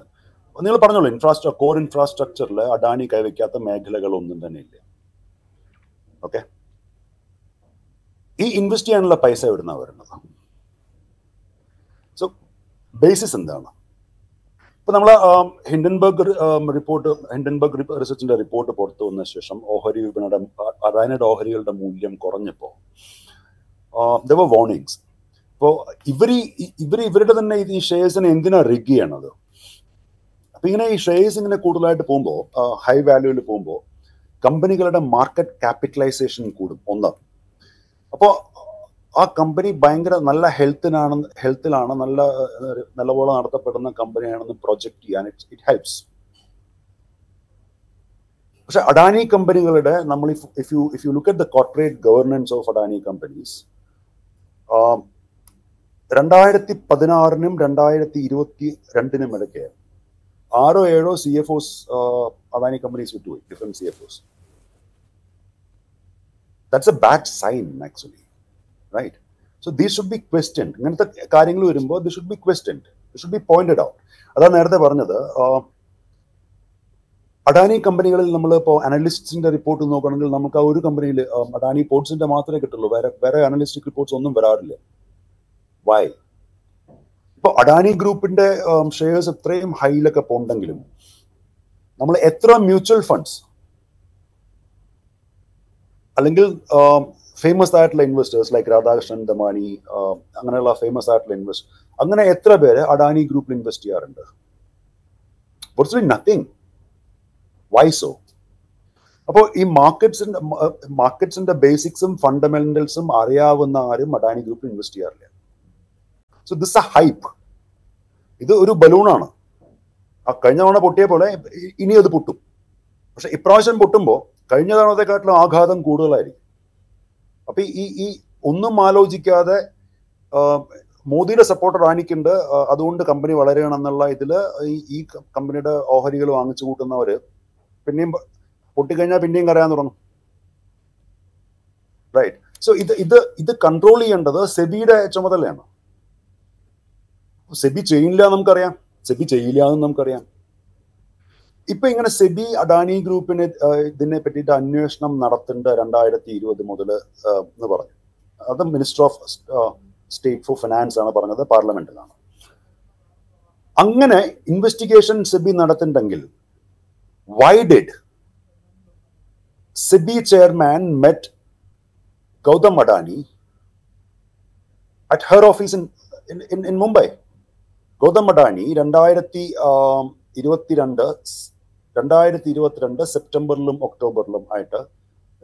നിങ്ങൾ പറഞ്ഞോളൂ infrastructure core ഇൻഫ്രാസ്ട്രക്ചറിൽ അഡാനി കൈവയ്ക്കാത്ത മേഖലകൾ ഒന്നും തന്നെ ഇല്ല. ഓക്കെ ഈ ഇൻവെസ്റ്റ് ചെയ്യാനുള്ള പൈസ എവിടുന്നാണ് വരുന്നത്? ബേസിസ് എന്താണ്? ഇപ്പൊ നമ്മൾ ഹിൻഡൻബർഗ് റിപ്പോർട്ട് ഹിൻഡൻബർഗ് റിസർച്ചിന്റെ റിപ്പോർട്ട് പുറത്തു വന്ന ശേഷം ഓഹരി വിപണിയുടെ അഡാനിയുടെ ഓഹരികളുടെ മൂല്യം കുറഞ്ഞപ്പോൾ ദ വാർണിങ്സ് ഇപ്പോൾ ഇവർ ഇവർ ഇവരുടെ തന്നെ ഈ ഷെയർസിനെ എന്തിനാ റിഗ് ചെയ്യണത്? അപ്പൊ ഇങ്ങനെ ഈ ഷെയർസ് ഇങ്ങനെ കൂടുതലായിട്ട് പോകുമ്പോൾ ഹൈ വാല്യൂവിൽ പോകുമ്പോൾ കമ്പനികളുടെ മാർക്കറ്റ് ക്യാപിറ്റലൈസേഷൻ കൂടും ഒന്ന്. അപ്പോൾ ആ കമ്പനി ഭയങ്കര നല്ല ഹെൽത്തിനാണ് ഹെൽത്തിലാണ് നല്ല നല്ലപോലെ നടത്തപ്പെടുന്ന കമ്പനിയാണെന്ന് പ്രൊജക്ട് ചെയ്യാൻ ഇറ്റ് ഇറ്റ് ഹെൽപ്സ്. പക്ഷെ അഡാനി കമ്പനികളുടെ നമ്മൾ if you if you look at the corporate governance of Adani companies രണ്ടായിരത്തി പതിനാറിനും രണ്ടായിരത്തി ഇരുപത്തി രണ്ടിനും ഇടയ്ക്ക് ആറോ ഏഴോ C F Os Adani companies വിട്ടുപോയി different C F Os that's a bad sign actually right so these should be question ഇങ്ങനത്തെ കാര്യങ്ങൾ വരുമ്പോൾ the should be question should be pointed out അതാ നേരത്തെ പറഞ്ഞത് അഡാനി കമ്പനികളിൽ നമ്മൾ ഇപ്പോൾ അനലിസ്റ്റിന്റെ റിപ്പോർട്ട് നോക്കുകയാണെങ്കിൽ നമുക്ക് ആ ഒരു കമ്പനിയിൽ അഡാനി പോർട്സിന്റെ മാത്രമേ കിട്ടുള്ളൂ. വേറെ വേറെ അനലിസ്റ്റിക് റിപ്പോർട്ട്സ് ഒന്നും വരാറില്ല. വൈ ഇപ്പോൾ അഡാനി ഗ്രൂപ്പിന്റെ ഷെയർസ് എത്രയും ഹൈയിലൊക്കെ പോണ്ടെങ്കിലും നമ്മൾ എത്ര മ്യൂച്വൽ ഫണ്ട്സ് അല്ലെങ്കിൽ ഫേമസ് ആയിട്ടുള്ള ഇൻവെസ്റ്റേഴ്സ് ലൈക്ക് രാധാകൃഷ്ണൻ ദമാനി അങ്ങനെയുള്ള ഫേമസ് ആയിട്ടുള്ള ഇൻവെസ്റ്റ് അങ്ങനെ എത്ര പേര് അഡാനി ഗ്രൂപ്പിൽ ഇൻവെസ്റ്റ് ചെയ്യാറുണ്ട്? വെർച്വലി നത്തിങ് വൈസോ അപ്പോൾ ഈ മാർക്കറ്റ്സിന്റെ മാർക്കറ്റ്സിന്റെ ബേസിക്സും ഫണ്ടമെന്റൽസും അറിയാവുന്ന ആരും അഡാനി ഗ്രൂപ്പിൽ ഇൻവെസ്റ്റ് ചെയ്യാറില്ല. സോ ദിസ് എ ഹൈപ്പ് ഇത് ഒരു ബലൂണാണ് ആ കഴിഞ്ഞ തവണ പൊട്ടിയ പോലെ ഇനി അത് പൊട്ടും. പക്ഷെ ഇപ്രാവശ്യം പൊട്ടുമ്പോൾ കഴിഞ്ഞ തവണത്തെക്കാട്ടിലും ആഘാതം കൂടുതലായിരിക്കും. അപ്പൊ ഈ ഈ ഒന്നും ആലോചിക്കാതെ മോദിയുടെ സപ്പോർട്ടർ റാണിക്കുണ്ട് അതുകൊണ്ട് കമ്പനി വളരുകയാണ് എന്നുള്ള ഇതിൽ ഈ കമ്പനിയുടെ ഓഹരികൾ വാങ്ങിച്ചു കൂട്ടുന്നവര് പിന്നെയും പൊട്ടിക്കഴിഞ്ഞാൽ പിന്നെയും കരയാൻ തുടങ്ങും. റൈറ്റ് സോ ഇത് ഇത് ഇത് കൺട്രോൾ ചെയ്യേണ്ടത് സെബിയുടെ ചുമതലയാണ്. സെബി ചെയ്യില്ല നമുക്കറിയാം. സെബി ചെയ്യില്ല എന്ന് നമുക്കറിയാം. ഇപ്പൊ ഇങ്ങനെ സെബി അഡാനി ഗ്രൂപ്പിന് ഇതിനെ പറ്റിയിട്ട് അന്വേഷണം നടത്തേണ്ട രണ്ടായിരത്തി ഇരുപത് മുതൽ എന്ന് പറഞ്ഞു. അത് minister of state for finance ആണ് പറഞ്ഞത് പാർലമെന്റിലാണ് അങ്ങനെ investigation SEBI നടത്തുന്നുണ്ടെങ്കിൽ why did SEBI chairman met Gautam Adani at her office in Mumbai Gautam Adani രണ്ടായിരത്തി ഇരുപത്തിരണ്ട് രണ്ടായിരത്തി ഇരുപത്തിരണ്ട് സെപ്റ്റംബറിലും ഒക്ടോബറിലും ആയിട്ട്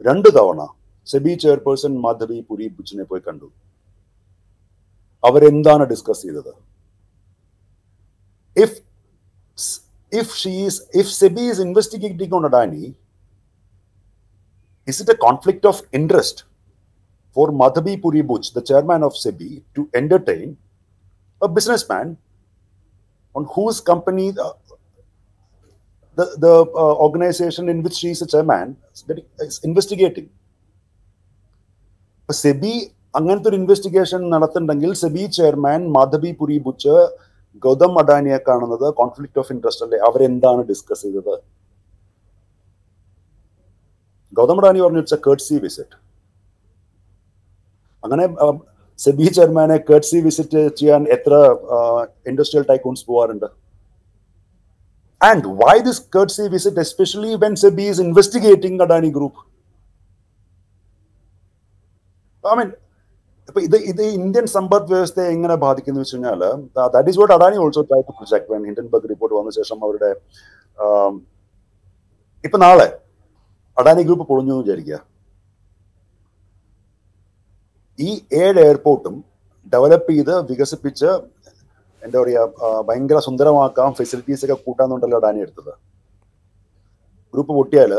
രണ്ട് തവണ സെബി ചെയർപേഴ്സൺ മാധവി പുരി ബുച്ചിനെ പോയി കണ്ടു. അവരെന്താണ് ഡിസ്കസ് ചെയ്തത്? If if she's if SEBI is investigating on Adani is a a of interest for for Puri Puri Butch, chairman of SEBI to to a a businessman on whose company uh, the, the uh, organization in which she is a chairman is investigating? SEBI അങ്ങനത്തെ ഒരു investigation നടത്തുന്നുണ്ടെങ്കിൽ SEBI chairman Madhavi Puri Buch Gautam അഡാനിയെ കാണുന്നത് conflict of interest അല്ലേ? അവരെന്താണ് discuss ചെയ്തത്? ഗൗതം അഡാനി പറഞ്ഞു it's A curtsy visit അങ്ങനെ സെബി ചെയർമാനെ കേർട്സി വിസിറ്റ് ചെയ്യാൻ എത്ര ഇൻഡസ്ട്രിയൽ ടൈക്കൂൺസ് പോവാറുണ്ട്? And why this courtesy visit especially when SEBI is investigating Adani group I mean ഇപ്പൊ ഇത് ഇത് ഇന്ത്യൻ സമ്പദ് വ്യവസ്ഥയെ എങ്ങനെ ബാധിക്കുന്നു വെച്ച് കഴിഞ്ഞാൽ that is what Adani also try to project when Hindenburg report വന്ന ശേഷം അവരുടെ ഇപ്പൊ നാളെ അഡാനി ഗ്രൂപ്പ് പൊളിഞ്ഞു എന്ന് വിചാരിക്കുക. ഈ ഏഴ് എയർപോർട്ടും ഡെവലപ്പ് ചെയ്ത് വികസിപ്പിച്ച് എന്താ പറയുക ഭയങ്കര സുന്ദരമാക്കാം ഫെസിലിറ്റീസ് ഒക്കെ കൂട്ടാന്നുണ്ടല്ലോ ഡാനി എടുത്തത്. ഗ്രൂപ്പ് പൊട്ടിയാൽ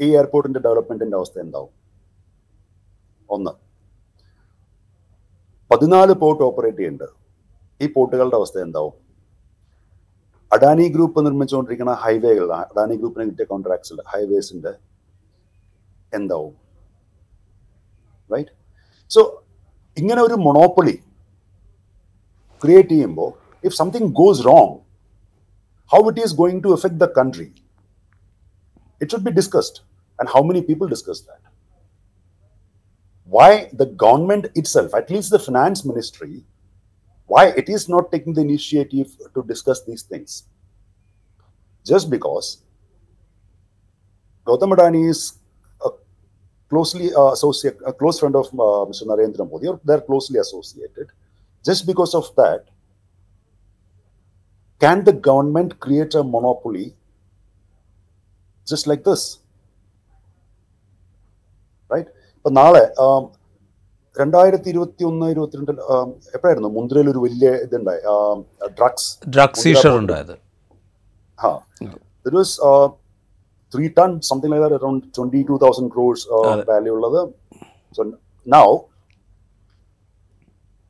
ഈ എയർപോർട്ടിന്റെ ഡെവലപ്മെന്റിന്റെ അവസ്ഥ എന്താവും? ഒന്ന് പതിനാല് പോർട്ട് ഓപ്പറേറ്റ് ചെയ്യുന്നുണ്ട് ഈ പോർട്ടുകളുടെ അവസ്ഥ എന്താവും? അഡാനി ഗ്രൂപ്പ് നിർമ്മിച്ചുകൊണ്ടിരിക്കുന്ന ഹൈവേകൾ അഡാനി ഗ്രൂപ്പിന് കിട്ടിയ കോൺട്രാക്ട്സിൽ ഹൈവേസിന്റെ എന്താവും? റൈറ്റ് സോ ഇങ്ങനെ ഒരു monopoly create EMO, if something goes wrong, how it is going to affect the country, it should be discussed. And how many people discuss that? Why the government itself, at least the finance ministry, why it is not taking the initiative to discuss these things? Just because Gautam Adani is a closely uh, associate, a close friend of uh, Mr. Narendra Modi, or they're closely associated. Just because of that, can the government create a monopoly just like this? Right? ഇപ്പൊ നാളെ രണ്ടായിരത്തി ഇരുപത്തി ഒന്ന് ഇരുപത്തിരണ്ടിൽ എപ്പോഴായിരുന്നു? മുന്ദ്രയിൽ ഒരു വലിയ ഇതുണ്ടായി drugs drug seizure ഉണ്ടായത്. ഹാ. It was three ton something like that around twenty two thousand crores value ഉള്ളത്. സോ നൗ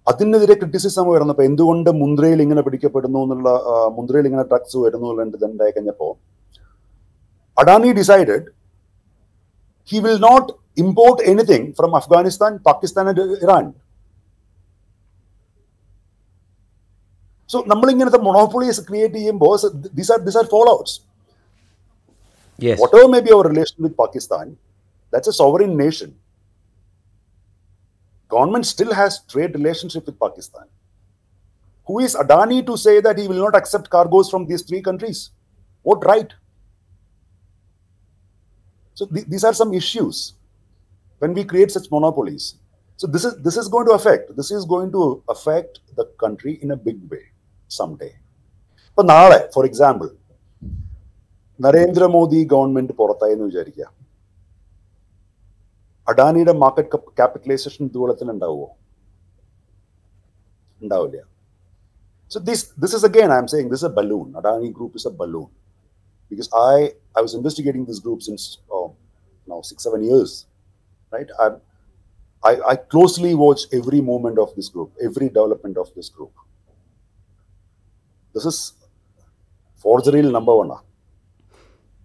അതിനെതിരെ ക്രിറ്റിസിസം വരുന്നപ്പോൾ എന്തുകൊണ്ട് മുന്ദ്രയിൽ ഇങ്ങനെ പിടിക്കപ്പെടുന്നു എന്നുള്ള മുന്ദ്രയിൽ ഇങ്ങനെ ഡ്രഗ്സ് വരുന്നു ഉണ്ടായി കഴിഞ്ഞപ്പോൾ Adani decided he will not import anything from Afghanistan Pakistan and Iran so നമ്മൾ ഇങ്ങനത്തെ മൊണോപ്പൊളീസ് ക്രിയേറ്റ് ചെയ്യുമ്പോൾ this are this are follow voter may be our relation with Pakistan that's a sovereign nation Government still has trade relationship with Pakistan. Who is Adani to say that he will not accept cargoes from these three countries? What right? So th- these are some issues when we create such monopolies. So this is this is going to affect this is going to affect the country in a big way someday. ഇപ്പൊ നാളെ for example Narendra Modi government പുറത്തായി എന്ന് വിചാരിക്കുക അഡാനിയുടെ market capitalisation ഇതുപോലത്തിന് ഉണ്ടാവുമോ ഉണ്ടാവില്ല so this this is again I am saying this a balloon Adani group is a balloon because I I was investigating this group since uh, now six seven years, right? I, I I closely watch every movement of this group, every development of this group. This is ഫോർജറിയിൽ number വണ്ണാ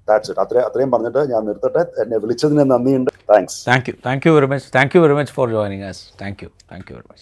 that's it അത്രയും അത്രയും പറഞ്ഞിട്ട് ഞാൻ നിർത്തട്ടെ എന്നെ വിളിച്ചതിന് നന്ദിയുണ്ട് Thanks. Thank you. Thank you very much. Thank you very much for joining us. Thank you. Thank you very much.